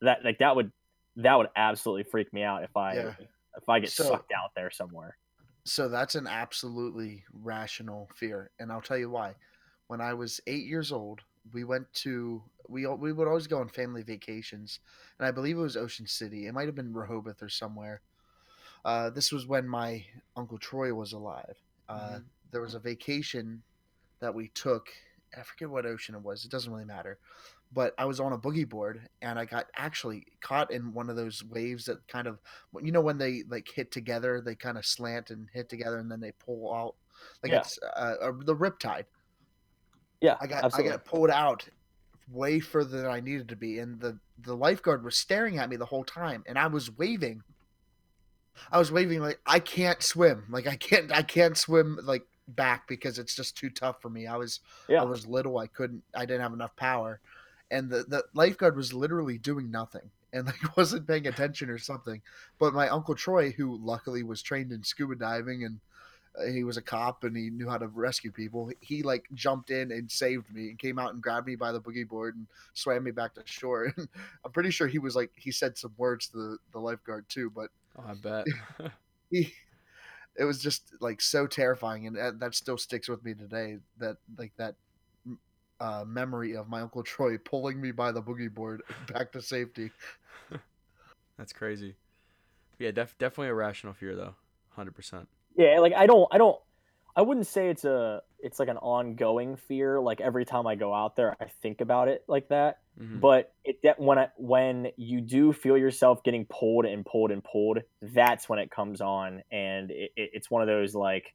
That like that would that would absolutely freak me out if I Yeah. if I get So- sucked out there somewhere. So that's an absolutely rational fear, and I'll tell you why. When I was eight years old, we went to we we would always go on family vacations, and I believe it was Ocean City. It might have been Rehoboth or somewhere. Uh, this was when my uncle Troy was alive. Uh, Mhm. There was a vacation that we took. I forget what ocean it was. It doesn't really matter. But I was on a boogie board and I got actually caught in one of those waves that kind of, you know, when they like hit together, they kind of slant and hit together and then they pull out, like Yeah. it's uh, uh, the riptide. Yeah, I got absolutely. I got pulled out way further than I needed to be, and the the lifeguard was staring at me the whole time, and I was waving. I was waving like I can't swim, like I can't I can't swim like back because it's just too tough for me. I was Yeah. I was little, I couldn't, I didn't have enough power, and the the lifeguard was literally doing nothing and like *laughs* wasn't paying attention or something. But my uncle Troy, who luckily was trained in scuba diving and he was a cop and he knew how to rescue people. He like jumped in and saved me and came out and grabbed me by the boogie board and swam me back to shore. *laughs* And I'm pretty sure he was like he said some words to the, the lifeguard too, but Oh, I bet. *laughs* he it was just like so terrifying, and that, still sticks with me today. That like that uh, memory of my uncle Troy pulling me by the boogie board *laughs* back to safety. That's crazy. Yeah, def- definitely a rational fear though. Hundred percent. Yeah, like I don't, I don't, I wouldn't say it's a, it's like an ongoing fear. Like every time I go out there, I think about it like that. Mm-hmm. But it that when I, when you do feel yourself getting pulled and pulled and pulled, that's when it comes on, and it, it, it's one of those like,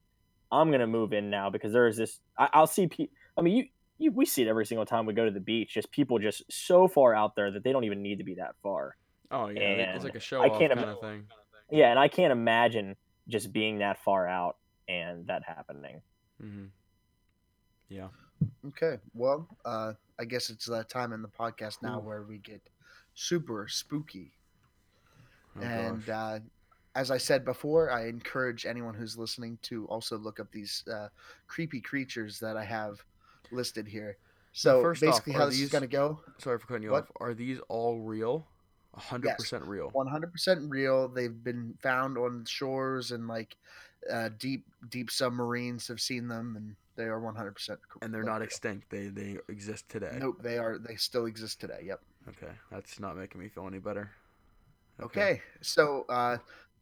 I'm gonna move in now because there is this. I, I'll see. Pe- I mean, you, you, we see it every single time we go to the beach. Just people just so far out there that they don't even need to be that far. Oh yeah, it's like a show I off can't kind ima- of thing. Yeah, and I can't imagine just being that far out and that happening. Mm-hmm. Yeah. Okay, well, uh, I guess it's that time in the podcast now Ooh. where we get super spooky. Oh, and uh, as I said before, I encourage anyone who's listening to also look up these uh, creepy creatures that I have listed here. So first basically, are how this is these- going to go: Sorry for cutting you what? off. Are these all real? Hundred percent real. 100% real. They've been found on shores and like uh, deep, deep submarines have seen them, and they are 100%. cor- And they're not real. extinct. They they exist today. Nope, they are. They still exist today. Yep. Okay, that's not making me feel any better. Okay, so uh,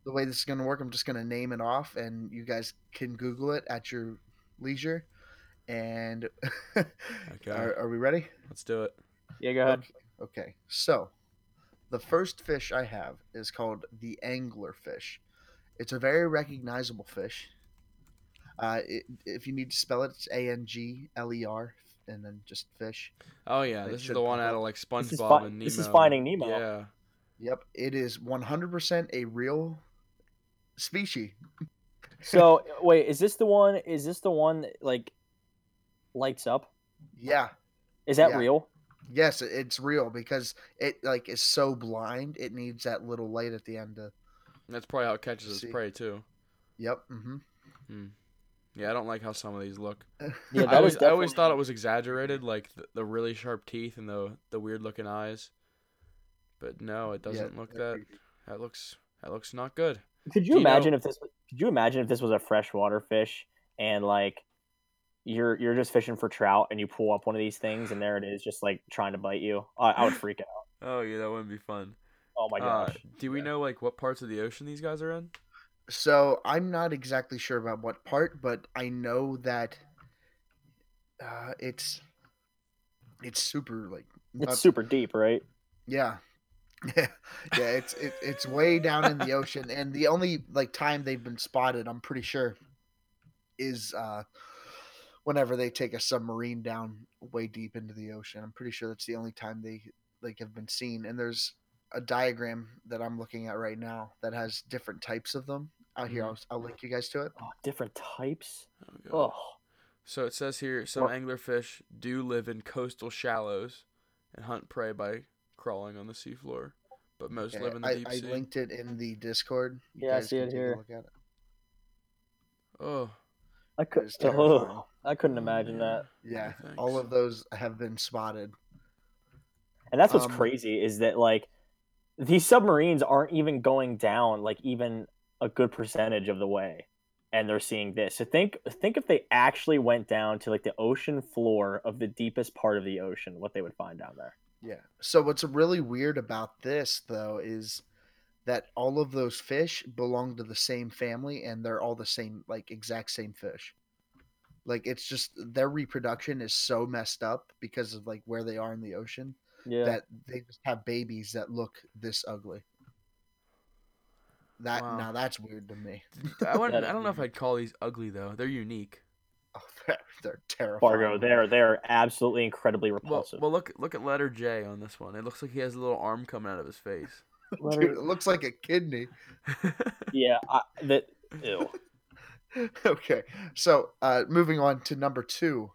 the way this is going to work, I'm just going to name it off, and you guys can Google it at your leisure. And *laughs* Okay. are, are we ready? Let's do it. Yeah, go ahead. Okay. okay, so the first fish I have is called the anglerfish. It's a very recognizable fish. Uh, it, if you need to spell it, it's A N G L E R, and then just fish. Oh yeah, They this is the one out of like This is SpongeBob fi- and Nemo. this is Finding Nemo. Yeah. Yep, it is 100% a real species. *laughs* So wait, is this the one? Is this the one that like lights up? Yeah, Is that Yeah. real? Yes, it's real because it like is so blind. It needs that little light at the end to. That's probably how it catches its prey too. Yep. Mm-hmm. Yeah, I don't like how some of these look. *laughs* Yeah, I that always, is I always thought it was exaggerated, like the, the really sharp teeth and the the weird looking eyes. But no, it doesn't look that. That looks that looks not good. Could you Do you know- imagine if this? Could you imagine if this was a freshwater fish and like you're you're just fishing for trout and you pull up one of these things and there it is, just like trying to bite you? I, I would freak out. Oh yeah, that wouldn't be fun. Oh my Uh, gosh! do we know like what parts of the ocean these guys are in? So I'm not exactly sure about what part, but I know that uh, it's it's super like it's up- super deep, right? yeah. *laughs* Yeah, yeah, it's it, it's way down in the ocean, and the only like time they've been spotted, I'm pretty sure, is uh, whenever they take a submarine down way deep into the ocean. I'm pretty sure that's the only time they like have been seen. And there's a diagram that I'm looking at right now that has different types of them out here. Mhm. I'll, I'll link you guys to it. Oh, different types. Oh, So it says here some Well- anglerfish do live in coastal shallows and hunt prey by crawling on the seafloor, but most Okay, live in the I, deep I sea. linked it in the Discord. You Yeah, I guys see can it take a here. Look at it. Oh, I could. It's terrifying. Oh, I couldn't imagine that. Yeah, thanks. all of those have been spotted. And that's what's Um, crazy is that like these submarines aren't even going down like even a good percentage of the way and they're seeing this. So think think if they actually went down to like the ocean floor of the deepest part of the ocean, what they would find down there. Yeah. So what's really weird about this though is that all of those fish belong to the same family and they're all the same like exact same fish. Like it's just their reproduction is so messed up because of like where they are in the ocean Yeah. that they just have babies that look this ugly. That Wow. now that's weird to me. I wouldn't. I don't know if I'd call these ugly though. They're unique. Oh, *laughs* they're, they're terrifying. Fargo, they're they're absolutely incredibly Well, repulsive. well, look look at letter J on this one. It looks like he has a little arm coming out of his face. Letter- *laughs* Dude, it looks like a kidney. *laughs* yeah, I, that ew. *laughs* okay, so uh, moving on to number two.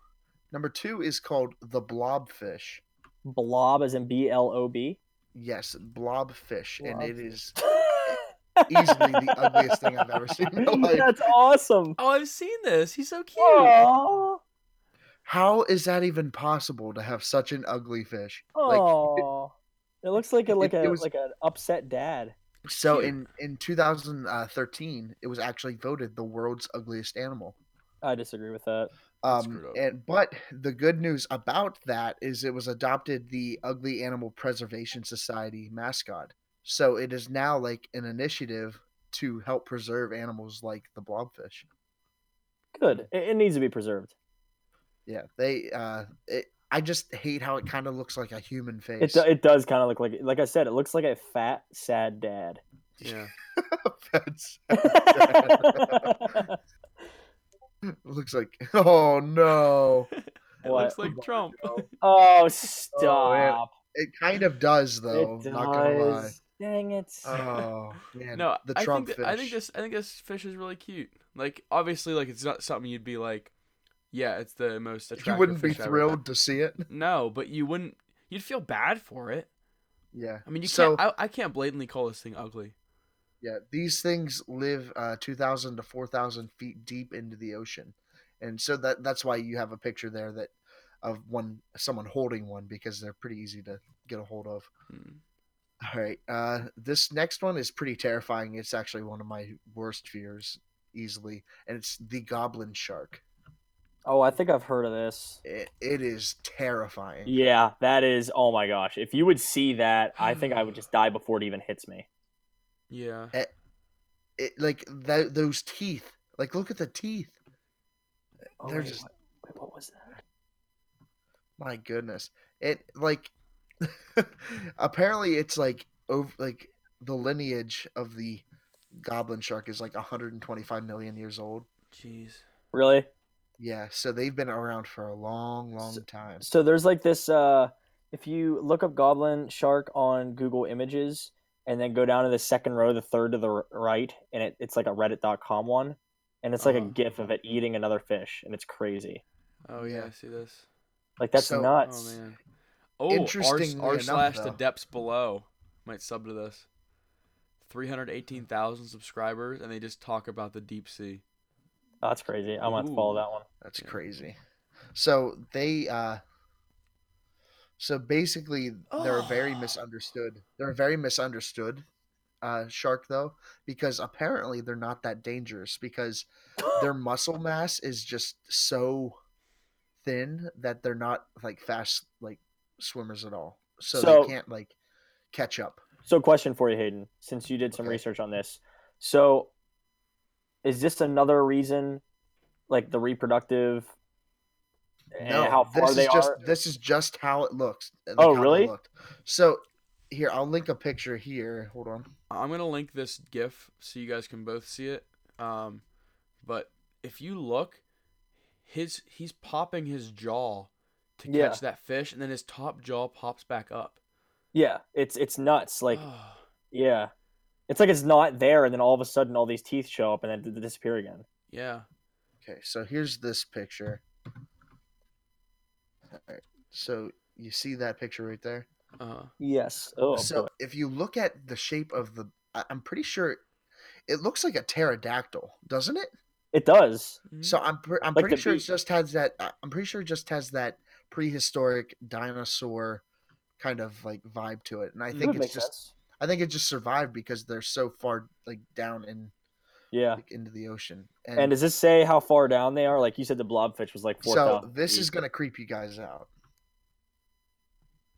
Number two is called the blobfish. Blob as in B L O B. Yes, blobfish, and it is *laughs* easily the *laughs* ugliest thing I've ever seen in my life. That's awesome. oh, I've seen this. He's so cute. Aw. How is that even possible to have such an ugly fish? Like, Oh, it looks like a like it a was- like an upset dad. So Cute. in in 2013, it was actually voted the world's ugliest animal. I disagree with that. Um, and but the good news about that is it was adopted the Ugly Animal Preservation Society mascot. So it is now like an initiative to help preserve animals like the blobfish. Good. It, it needs to be preserved. Yeah, they. Uh, it, I just hate how it kind of looks like a human face. It, do- it does kind of look like, like I said, it looks like a fat, sad dad. Yeah. *laughs* *laughs* That's- *laughs* it looks like. Oh no! it What? looks like Trump. Oh, oh, stop. It kind of does though. it Not gonna lie. Dang it. Oh man, no, the I Trump think fish. I think this I think this fish is really cute. Like obviously, like it's not something you'd be like, yeah, it's the most attractive. you wouldn't be ever." thrilled to see it. *laughs* No, but you wouldn't. You'd feel bad for it. Yeah. I mean, you so, can't. I, I can't blatantly call this thing ugly. Yeah, these things live uh, 2,000 to 4,000 feet deep into the ocean, and so that that's why you have a picture there that of one someone holding one because they're pretty easy to get a hold of. Hmm. All right, uh, this next one is pretty terrifying. It's actually one of my worst fears, easily, and it's the goblin shark. Oh, I think I've heard of this. It, it is terrifying. Yeah, that is. Oh my gosh. If you would see that, I think I would *sighs* just die before it even hits me. Yeah. It it like that those teeth. Like look at the teeth. Oh, They're wait, just what, wait, what was that? My goodness. It like *laughs* apparently it's like over like the lineage of the goblin shark is like 125 million years old. Jeez. Really? Yeah, so they've been around for a long, long So- time. So there's like this. uh If you look up goblin shark on Google Images and then go down to the second row, the third to the right, and it, it's like a Reddit.com one, and it's like a Uh-huh. GIF of it eating another fish, and it's crazy. Oh yeah, Yeah. I see this. Like that's So- Oh man. Oh, r Interestingly r slash the depths below might sub to this. Three hundred eighteen thousand subscribers, and they just talk about the deep sea. Oh, that's crazy. I'm gonna follow that one. That's Yeah. crazy. So they uh so basically they're a very Oh. *gasps* misunderstood. They're a very misunderstood uh shark though because apparently they're not that dangerous because *gasps* their muscle mass is just so thin that they're not like fast like swimmers at all. So, So- they can't like catch up. So, question for you, Hayden, since you did some Okay. research on this. So, is this another reason, like the reproductive, and No, how far this they is just are? this is just how it looks. like Oh, really? So here, I'll link a picture here. Hold on. I'm gonna link this GIF so you guys can both see it. Um, but if you look, his he's popping his jaw to catch Yeah. that fish, and then his top jaw pops back up. Yeah, it's it's nuts. Like, *sighs* yeah, it's like it's not there, and then all of a sudden, all these teeth show up and then d- disappear again. yeah. Okay, so here's this picture. Alright, so you see that picture right there? Uh, Yes. Oh, so boy. if you look at the shape of the, I- I'm pretty sure it looks like a pterodactyl, doesn't it? it does. So I'm pre- I'm Like pretty the sure it just has that. I- I'm pretty sure it just has that prehistoric dinosaur kind of like vibe to it, and I think would it's just sense. I think it just survived because they're so far like down in Yeah. like, into the ocean. And does this say how far down they are? Like you said, the blobfish was like four so thousand. this is gonna creep you guys out.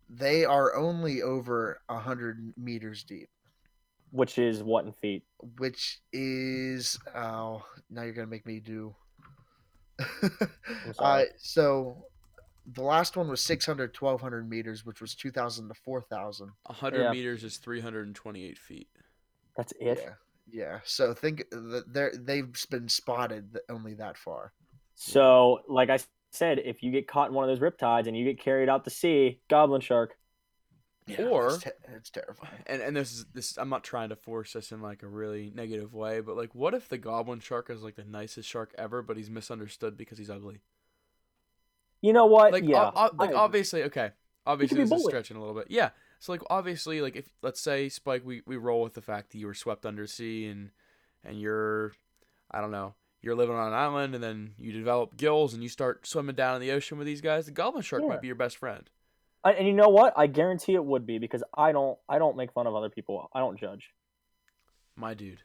They are only over a hundred meters deep, which is what in feet? which is oh now you're gonna make me do. *laughs* I'm uh, so the last one was 600 1200 meters which was 2000 to 4000 hundred Yeah. meters is three hundred and twenty-eight feet. That's it. yeah yeah so think that they're they've been spotted only that far So, like I said, if you get caught in one of those riptides and you get carried out to sea, goblin shark. Yeah, Or- it's, te- it's terrifying And and this is this. I'm not trying to force this in like a really negative way, but like, what if the goblin shark is like the nicest shark ever, but he's misunderstood because he's ugly? You know what? like yeah. o- o- like obviously okay obviously this is stretching a little bit yeah so like obviously like if let's say spike we, we roll with the fact that you were swept under sea and and you're i don't know you're living on an island and then you develop gills and you start swimming down in the ocean with these guys the goblin shark Yeah. might be your best friend I, and you know what? I guarantee it would be because I don't. I don't make fun of other people. I don't judge. my dude.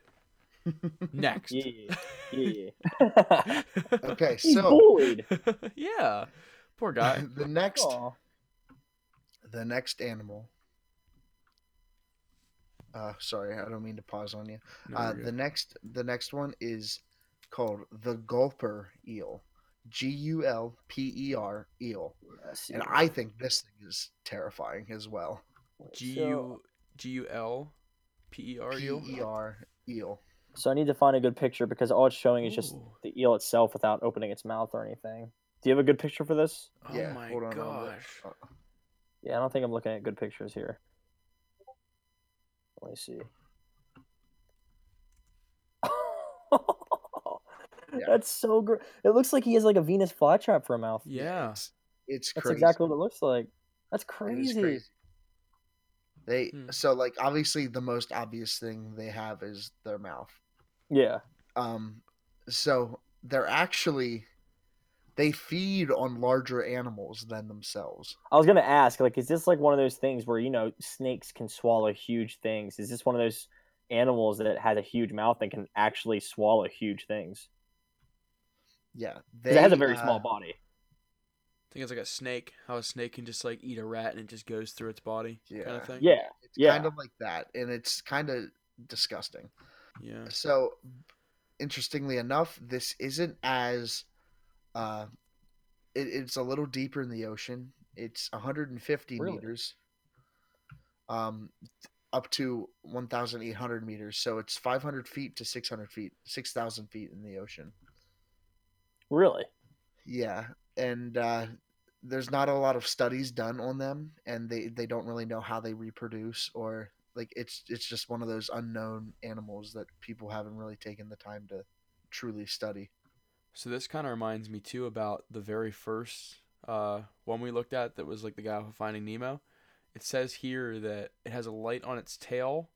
Next. Yeah, yeah. *laughs* Okay, He's so bullied. *laughs* yeah. Poor guy. *laughs* the next Aw. the next animal. Uh, sorry, I don't mean to pause on you. No, Uh, the next the next one is called the gulper eel. G U L P E R eel. Yes, And. I think this thing is terrifying as well. G So- U G U L P E R P U. E R eel. So I need to find a good picture because all it's showing is just Ooh. the eel itself without opening its mouth or anything. Do you have a good picture for this? Oh yeah, my hold on. I'll gosh. Uh, Yeah, I don't think I'm looking at good pictures here. Let me see. *laughs* That's so great. It looks like he has like a Venus flytrap for a mouth. Yeah. It's, it's That's crazy. exactly what it looks like. That's It is crazy. They Hmm. so like obviously the most obvious thing they have is their mouth. Yeah. Um, so they're actually they feed on larger animals than themselves. I was gonna ask, like, is this like one of those things where you know snakes can swallow huge things? Is this one of those animals that has a huge mouth and can actually swallow huge things? Yeah, they it has a very uh, small body. I think it's like a snake. How a snake can just like eat a rat and it just goes through its body. Kind Yeah. of thing. Yeah. It's Yeah. kind of like that, and it's kind of disgusting. Yeah. So, interestingly enough, this isn't as uh, it, it's a little deeper in the ocean. It's 150 Really? meters, um, up to 1,800 meters. So it's 500 feet to 600 feet, 6,000 feet in the ocean. Really? Yeah, and uh, there's not a lot of studies done on them, and they they don't really know how they reproduce or like it's it's just one of those unknown animals that people haven't really taken the time to truly study. So this kind of reminds me too about the very first uh, one we looked at that was like the guy with Finding Nemo. It says here that it has a light on its tail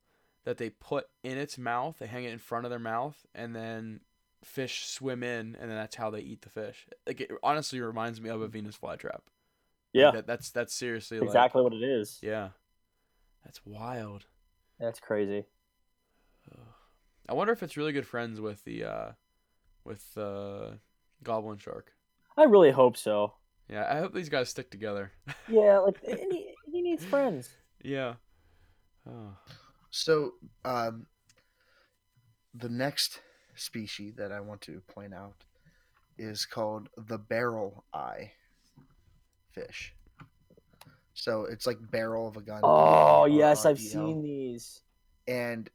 that they put in its mouth. They hang it in front of their mouth, and then fish swim in, and then that's how they eat the fish. Like it honestly reminds me of a Venus flytrap. Yeah. That, that's that's seriously like- exactly what it is. yeah, that's wild. That's crazy. I wonder if it's really good friends with the uh, with the goblin shark. I really hope so. Yeah, I hope these guys stick together. *laughs* Yeah, like he, he needs friends. yeah. Oh. So, um, the next species that I want to point out is called the barrel eye fish. So it's like barrel of a gun. Oh yes, I've B-A-R-R-E-L. seen these. and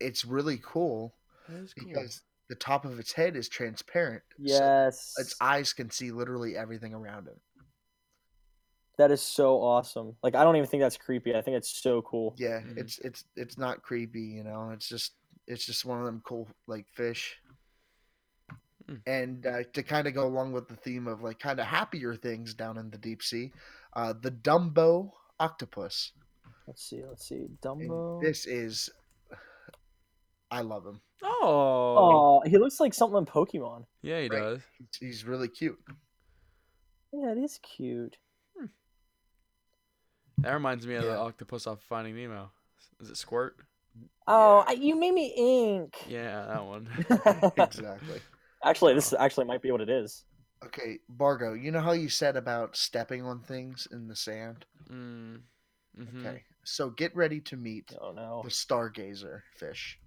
it's really cool That is cool. because the top of its head is transparent. so Yes, its eyes can see literally everything around it. that is so awesome. Like I don't even think that's creepy. I think it's so cool. Yeah, Mhm. it's it's it's not creepy, you know. It's just it's just one of them cool like fish. Hmm. And uh, to kind of go along with the theme of like kind of happier things down in the deep sea, uh, the Dumbo octopus. Let's see. Let's see. And Dumbo. this is, I love him. oh. Oh, he looks like something in Pokemon. Yeah, he Right. does. He's, he's really cute. Yeah, it is cute. That reminds me of the Yeah. octopus off Finding Nemo. Is it Squirt? Oh, Yeah. I, you made me ink. Yeah, that one. *laughs* *laughs* exactly. actually, this actually might be what it is. Okay, Bargo, you know how you said about stepping on things in the sand? mm. hmm Okay, so get ready to meet Oh no. the stargazer fish.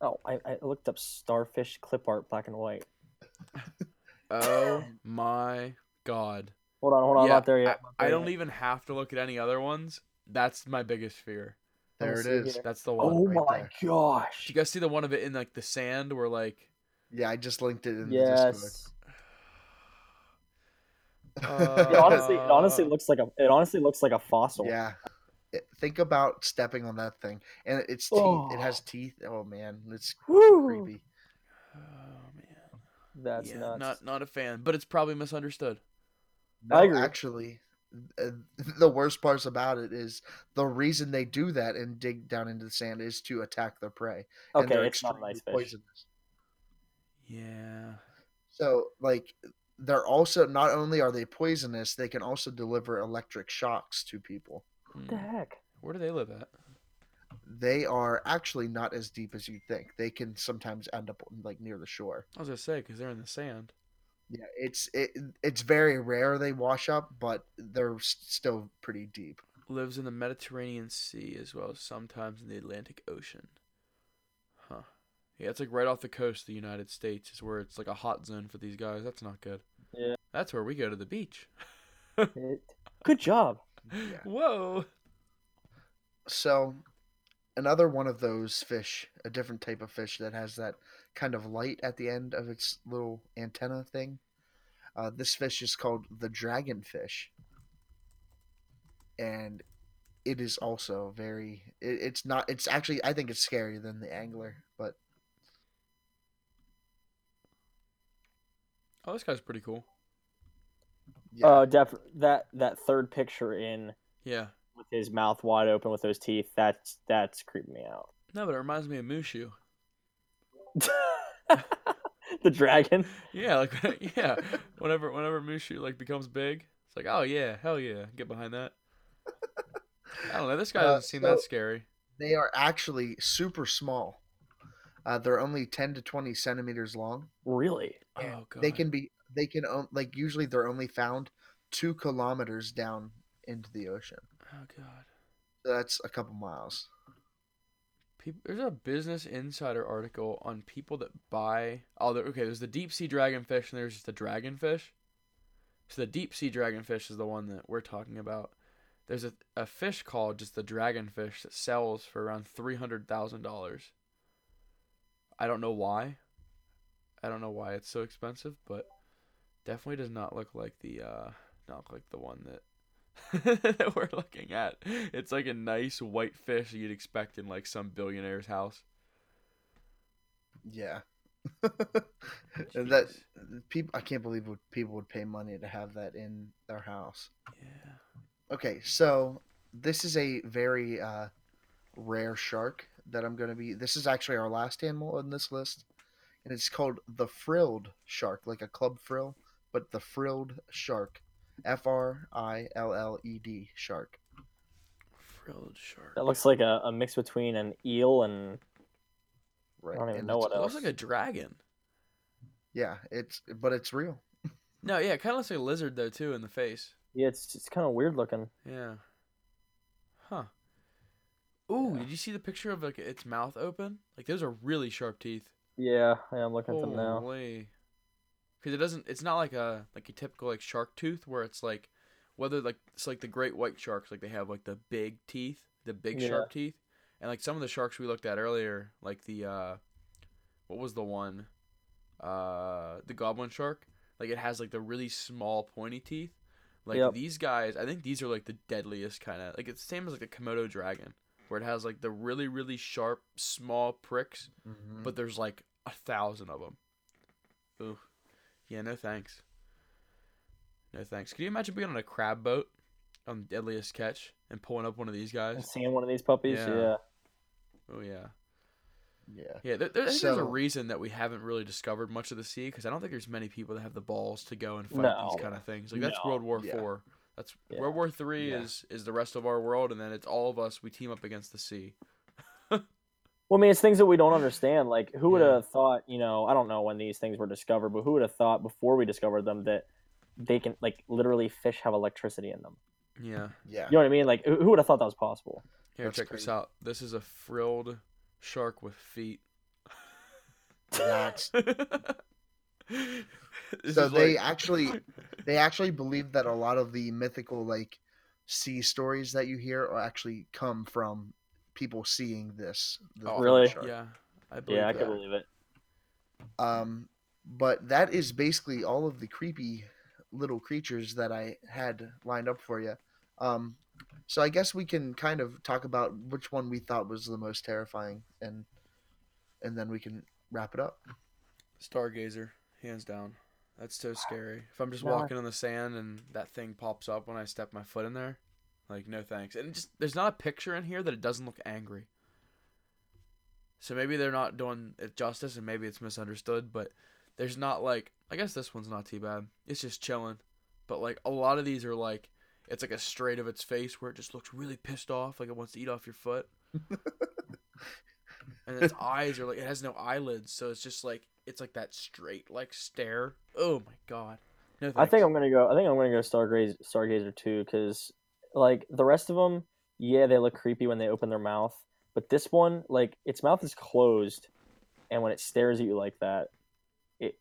Oh, I, I looked up starfish clip art black and white. *laughs* Oh my god. Hold on, hold on, I'm Yeah, not there yet. I'm I don't yet. even have to look at any other ones. That's my biggest fear. There it is. here. That's the one. Oh right my there. gosh. Did you guys see the one of it in like the sand where like Yeah, I just linked it in the Discord. Yes. uh, *laughs* It honestly, it honestly looks like a. It honestly looks like a fossil. Yeah. It- think about stepping on that thing, and its teeth. It has Oh. teeth. Oh man, it's Woo! creepy. Oh man. That's yeah, nuts. not not a fan, but it's probably misunderstood. No, I agree. actually, uh, *laughs* the worst parts about it is the reason they do that and dig down into the sand is to attack their prey. and okay, they're it's not a extremely nice fish. poisonous. Yeah. So, like, they're also not only are they poisonous, they can also deliver electric shocks to people. What the Hmm. heck? Where do they live at? they are actually not as deep as you'd think. They can sometimes end up like near the shore. I was gonna say because they're in the sand. Yeah, it's it, it's very rare they wash up, but they're s- still pretty deep. Lives in the Mediterranean Sea as well as sometimes in the Atlantic Ocean. Huh. Yeah, it's like right off the coast of the United States is where it's like a hot zone for these guys. That's not good. Yeah. That's where we go to the beach. Good job. *laughs* Yeah. Whoa. So, another one of those fish, a different type of fish that has that kind of light at the end of its little antenna thing. Uh, this fish is called the dragonfish, and it is also very. It, it's not. It's actually. I think it's scarier than the angler, but Oh, this guy's pretty cool. yeah, Uh, def- that that third picture in Yeah. with his mouth wide open with those teeth. That's that's creeping me out. No, but it reminds me of Mushu. *laughs* the dragon. Yeah, like *laughs* yeah. Whenever whenever Mushu like becomes big, it's like, oh yeah, hell yeah, get behind that. I don't know. This guy Uh, doesn't seem that scary. they are actually super small. Uh, they're only ten to twenty centimeters long. Really? Oh they can be they can like usually they're only found two kilometers down into the ocean Oh god. So that's a couple miles People, there's a Business Insider article on people that buy. Oh, okay. There's the deep sea dragonfish, and there's just the dragonfish. So the deep sea dragonfish is the one that we're talking about. There's a, a fish called just the dragonfish that sells for around three hundred thousand dollars. I don't know why. I don't know why it's so expensive, but definitely does not look like the uh not like the one that *laughs* that we're looking at. It's like a nice white fish you'd expect in like some billionaire's house. yeah *laughs* that people i can't believe people would pay money to have that in their house Yeah. okay so this is a very uh rare shark that i'm going to be this is actually our last animal on this list and it's called the frilled shark like a club frill but the frilled shark F R I L L E D shark. Frilled shark. That looks like a, a mix between an eel and Right. don't even and know it's- what It looks like a dragon. Yeah, it's but it's real. *laughs* No, yeah, it kind of looks like a lizard though too in the face. yeah, it's it's kind of weird looking. Yeah. Huh. Ooh, Yeah. did you see the picture of like its mouth open? Like those are really sharp teeth. Yeah, yeah I'm looking at them now. Because it doesn't. It's not like a like a typical like shark tooth where it's like whether like it's like the great white sharks like they have like the big teeth, the big Yeah. sharp teeth, and like some of the sharks we looked at earlier, like the uh, what was the one, uh, the goblin shark. Like it has like the really small pointy teeth. Like Yep. these guys, I think these are like the deadliest kind of like it's the same as like a Komodo dragon, where it has like the really really sharp small pricks Mhm. but there's like a thousand of them. Ooh, yeah, no thanks. No thanks. Can you imagine being on a crab boat on Deadliest Catch and pulling up one of these guys? And guys? seeing one of these puppies, Yeah. yeah. Oh yeah, yeah. yeah. There, there, I think there's a reason that we haven't really discovered much of the sea because I don't think there's many people that have the balls to go and fight No. these kind of things. Like that's No. World War Yeah. Four. That's Yeah. World War Three Yeah. is is the rest of our world, and then it's all of us. We team up against the sea. Well, I mean, it's things that we don't understand. Like, who would Yeah. have thought? You know, I don't know when these things were discovered, but who would have thought before we discovered them that they can, like, literally fish have electricity in them? Yeah. Yeah. You know what I mean? Like, who who would have thought that was possible? Here, That's check this out. This is a frilled shark with feet. *laughs* That's so they like- actually *laughs* they actually believe that a lot of the mythical like sea stories that you hear are actually come from people seeing this. the Oh, Really? shark. Yeah, I believe Yeah, I that. can believe it. Um, but that is basically all of the creepy little creatures that I had lined up for you. Um, so I guess we can kind of talk about which one we thought was the most terrifying, and and then we can wrap it up. Stargazer, hands down. That's so scary. If I'm just No, walking on the sand and that thing pops up when I step my foot in there, like no thanks. And just there's not a picture in here that it doesn't look angry. So maybe they're not doing it justice, and maybe it's misunderstood. But there's not like I guess this one's not too bad. It's just chilling. But like a lot of these are like it's like a straight of its face where it just looks really pissed off, like it wants to eat off your foot. *laughs* and its eyes are like it has no eyelids, so it's just like it's like that straight like stare. Oh my god. No, I think I'm gonna go. I think I'm gonna go Stargazer, Stargazer too, because like the rest of them, yeah, they look creepy when they open their mouth, but this one, like its mouth is closed, and when it stares at you like that, it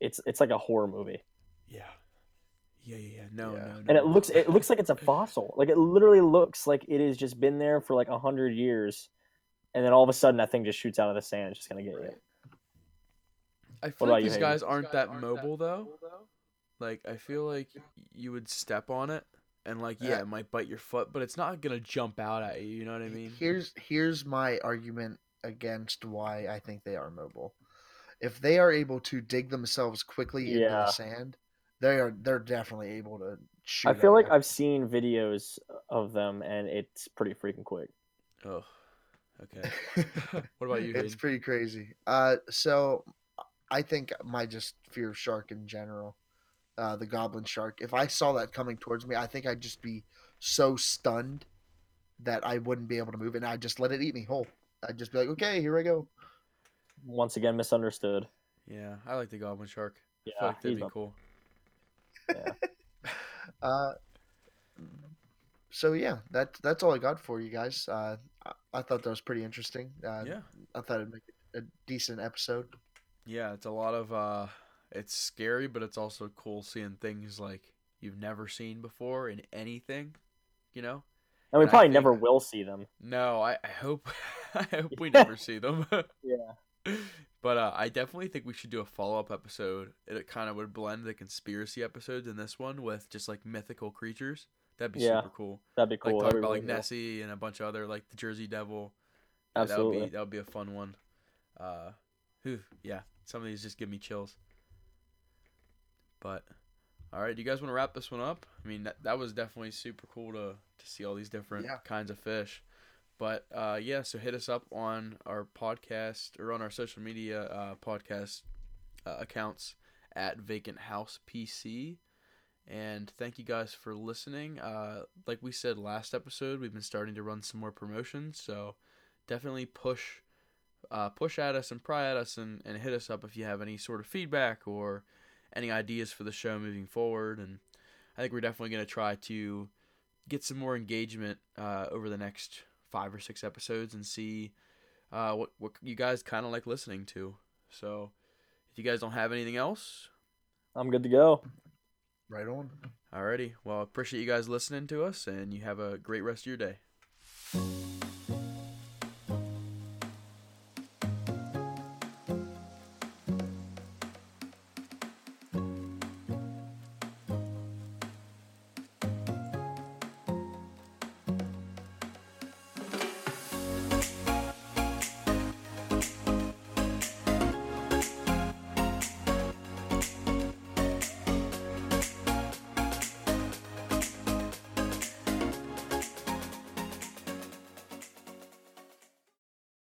it's it's like a horror movie, Yeah. Yeah, yeah, yeah. No, Yeah. no, no. and it looks it looks like it's a fossil. Like it literally looks like it has just been there for like a hundred years, and then all of a sudden that thing just shoots out of the sand. It's just gonna get you. I feel like you, these Hayden? guys aren't that mobile though. Like I feel like you would step on it and like yeah, Uh, it might bite your foot, but it's not gonna jump out at you. You know what I mean? Here's here's my argument against why I think they are mobile. If they are able to dig themselves quickly into Yeah. the sand, they are they're definitely able to shoot. I feel at like you. I've seen videos of them, and it's pretty freaking quick. Oh, okay. *laughs* what about you? it's Hayden? pretty crazy. Uh, so I think my just fear of shark in general, uh, the goblin shark. If I saw that coming towards me, I think I'd just be so stunned that I wouldn't be able to move, and I'd just let it eat me whole. I'd just be like, okay, here I go. Once again, misunderstood. Yeah, I like the goblin shark. I Yeah, feel like that'd be a- cool. yeah. *laughs* Uh, so yeah, that that's all I got for you guys. Uh, I, I thought that was pretty interesting. Uh, Yeah, I thought it'd make a decent episode. yeah. It's a lot of uh, it's scary, but it's also cool seeing things like you've never seen before in anything. You know? And we And probably think- never will see them. No, I, I hope *laughs* I hope we *laughs* never see them. *laughs* Yeah. But uh, I definitely think we should do a follow up episode. It kind of would blend the conspiracy episodes in this one with just like mythical creatures. That'd be Yeah. super cool. That'd be Like cool. talk That'd be about really like cool. Nessie and a bunch of other like the Jersey Devil. Yeah, That would Absolutely. be that would be a fun one. Uh, whew, yeah, some of these just give me chills. But all right, do you guys want to wrap this one up? I mean, that, that was definitely super cool to to see all these different Yeah. kinds of fish. But uh, yeah, so hit us up on our podcast or on our social media uh, podcast uh, accounts at Vacant House PC. And thank you guys for listening. Uh, like we said last episode, we've been starting to run some more promotions, so definitely push uh, push at us and pry at us and, and hit us up if you have any sort of feedback or any ideas for the show moving forward. And I think we're definitely going to try to get some more engagement uh, over the next five or six episodes and see uh, what, what you guys kind of like listening to. So if you guys don't have anything else, I'm good to go. Right on. alrighty. Well, appreciate you guys listening to us and you have a great rest of your day.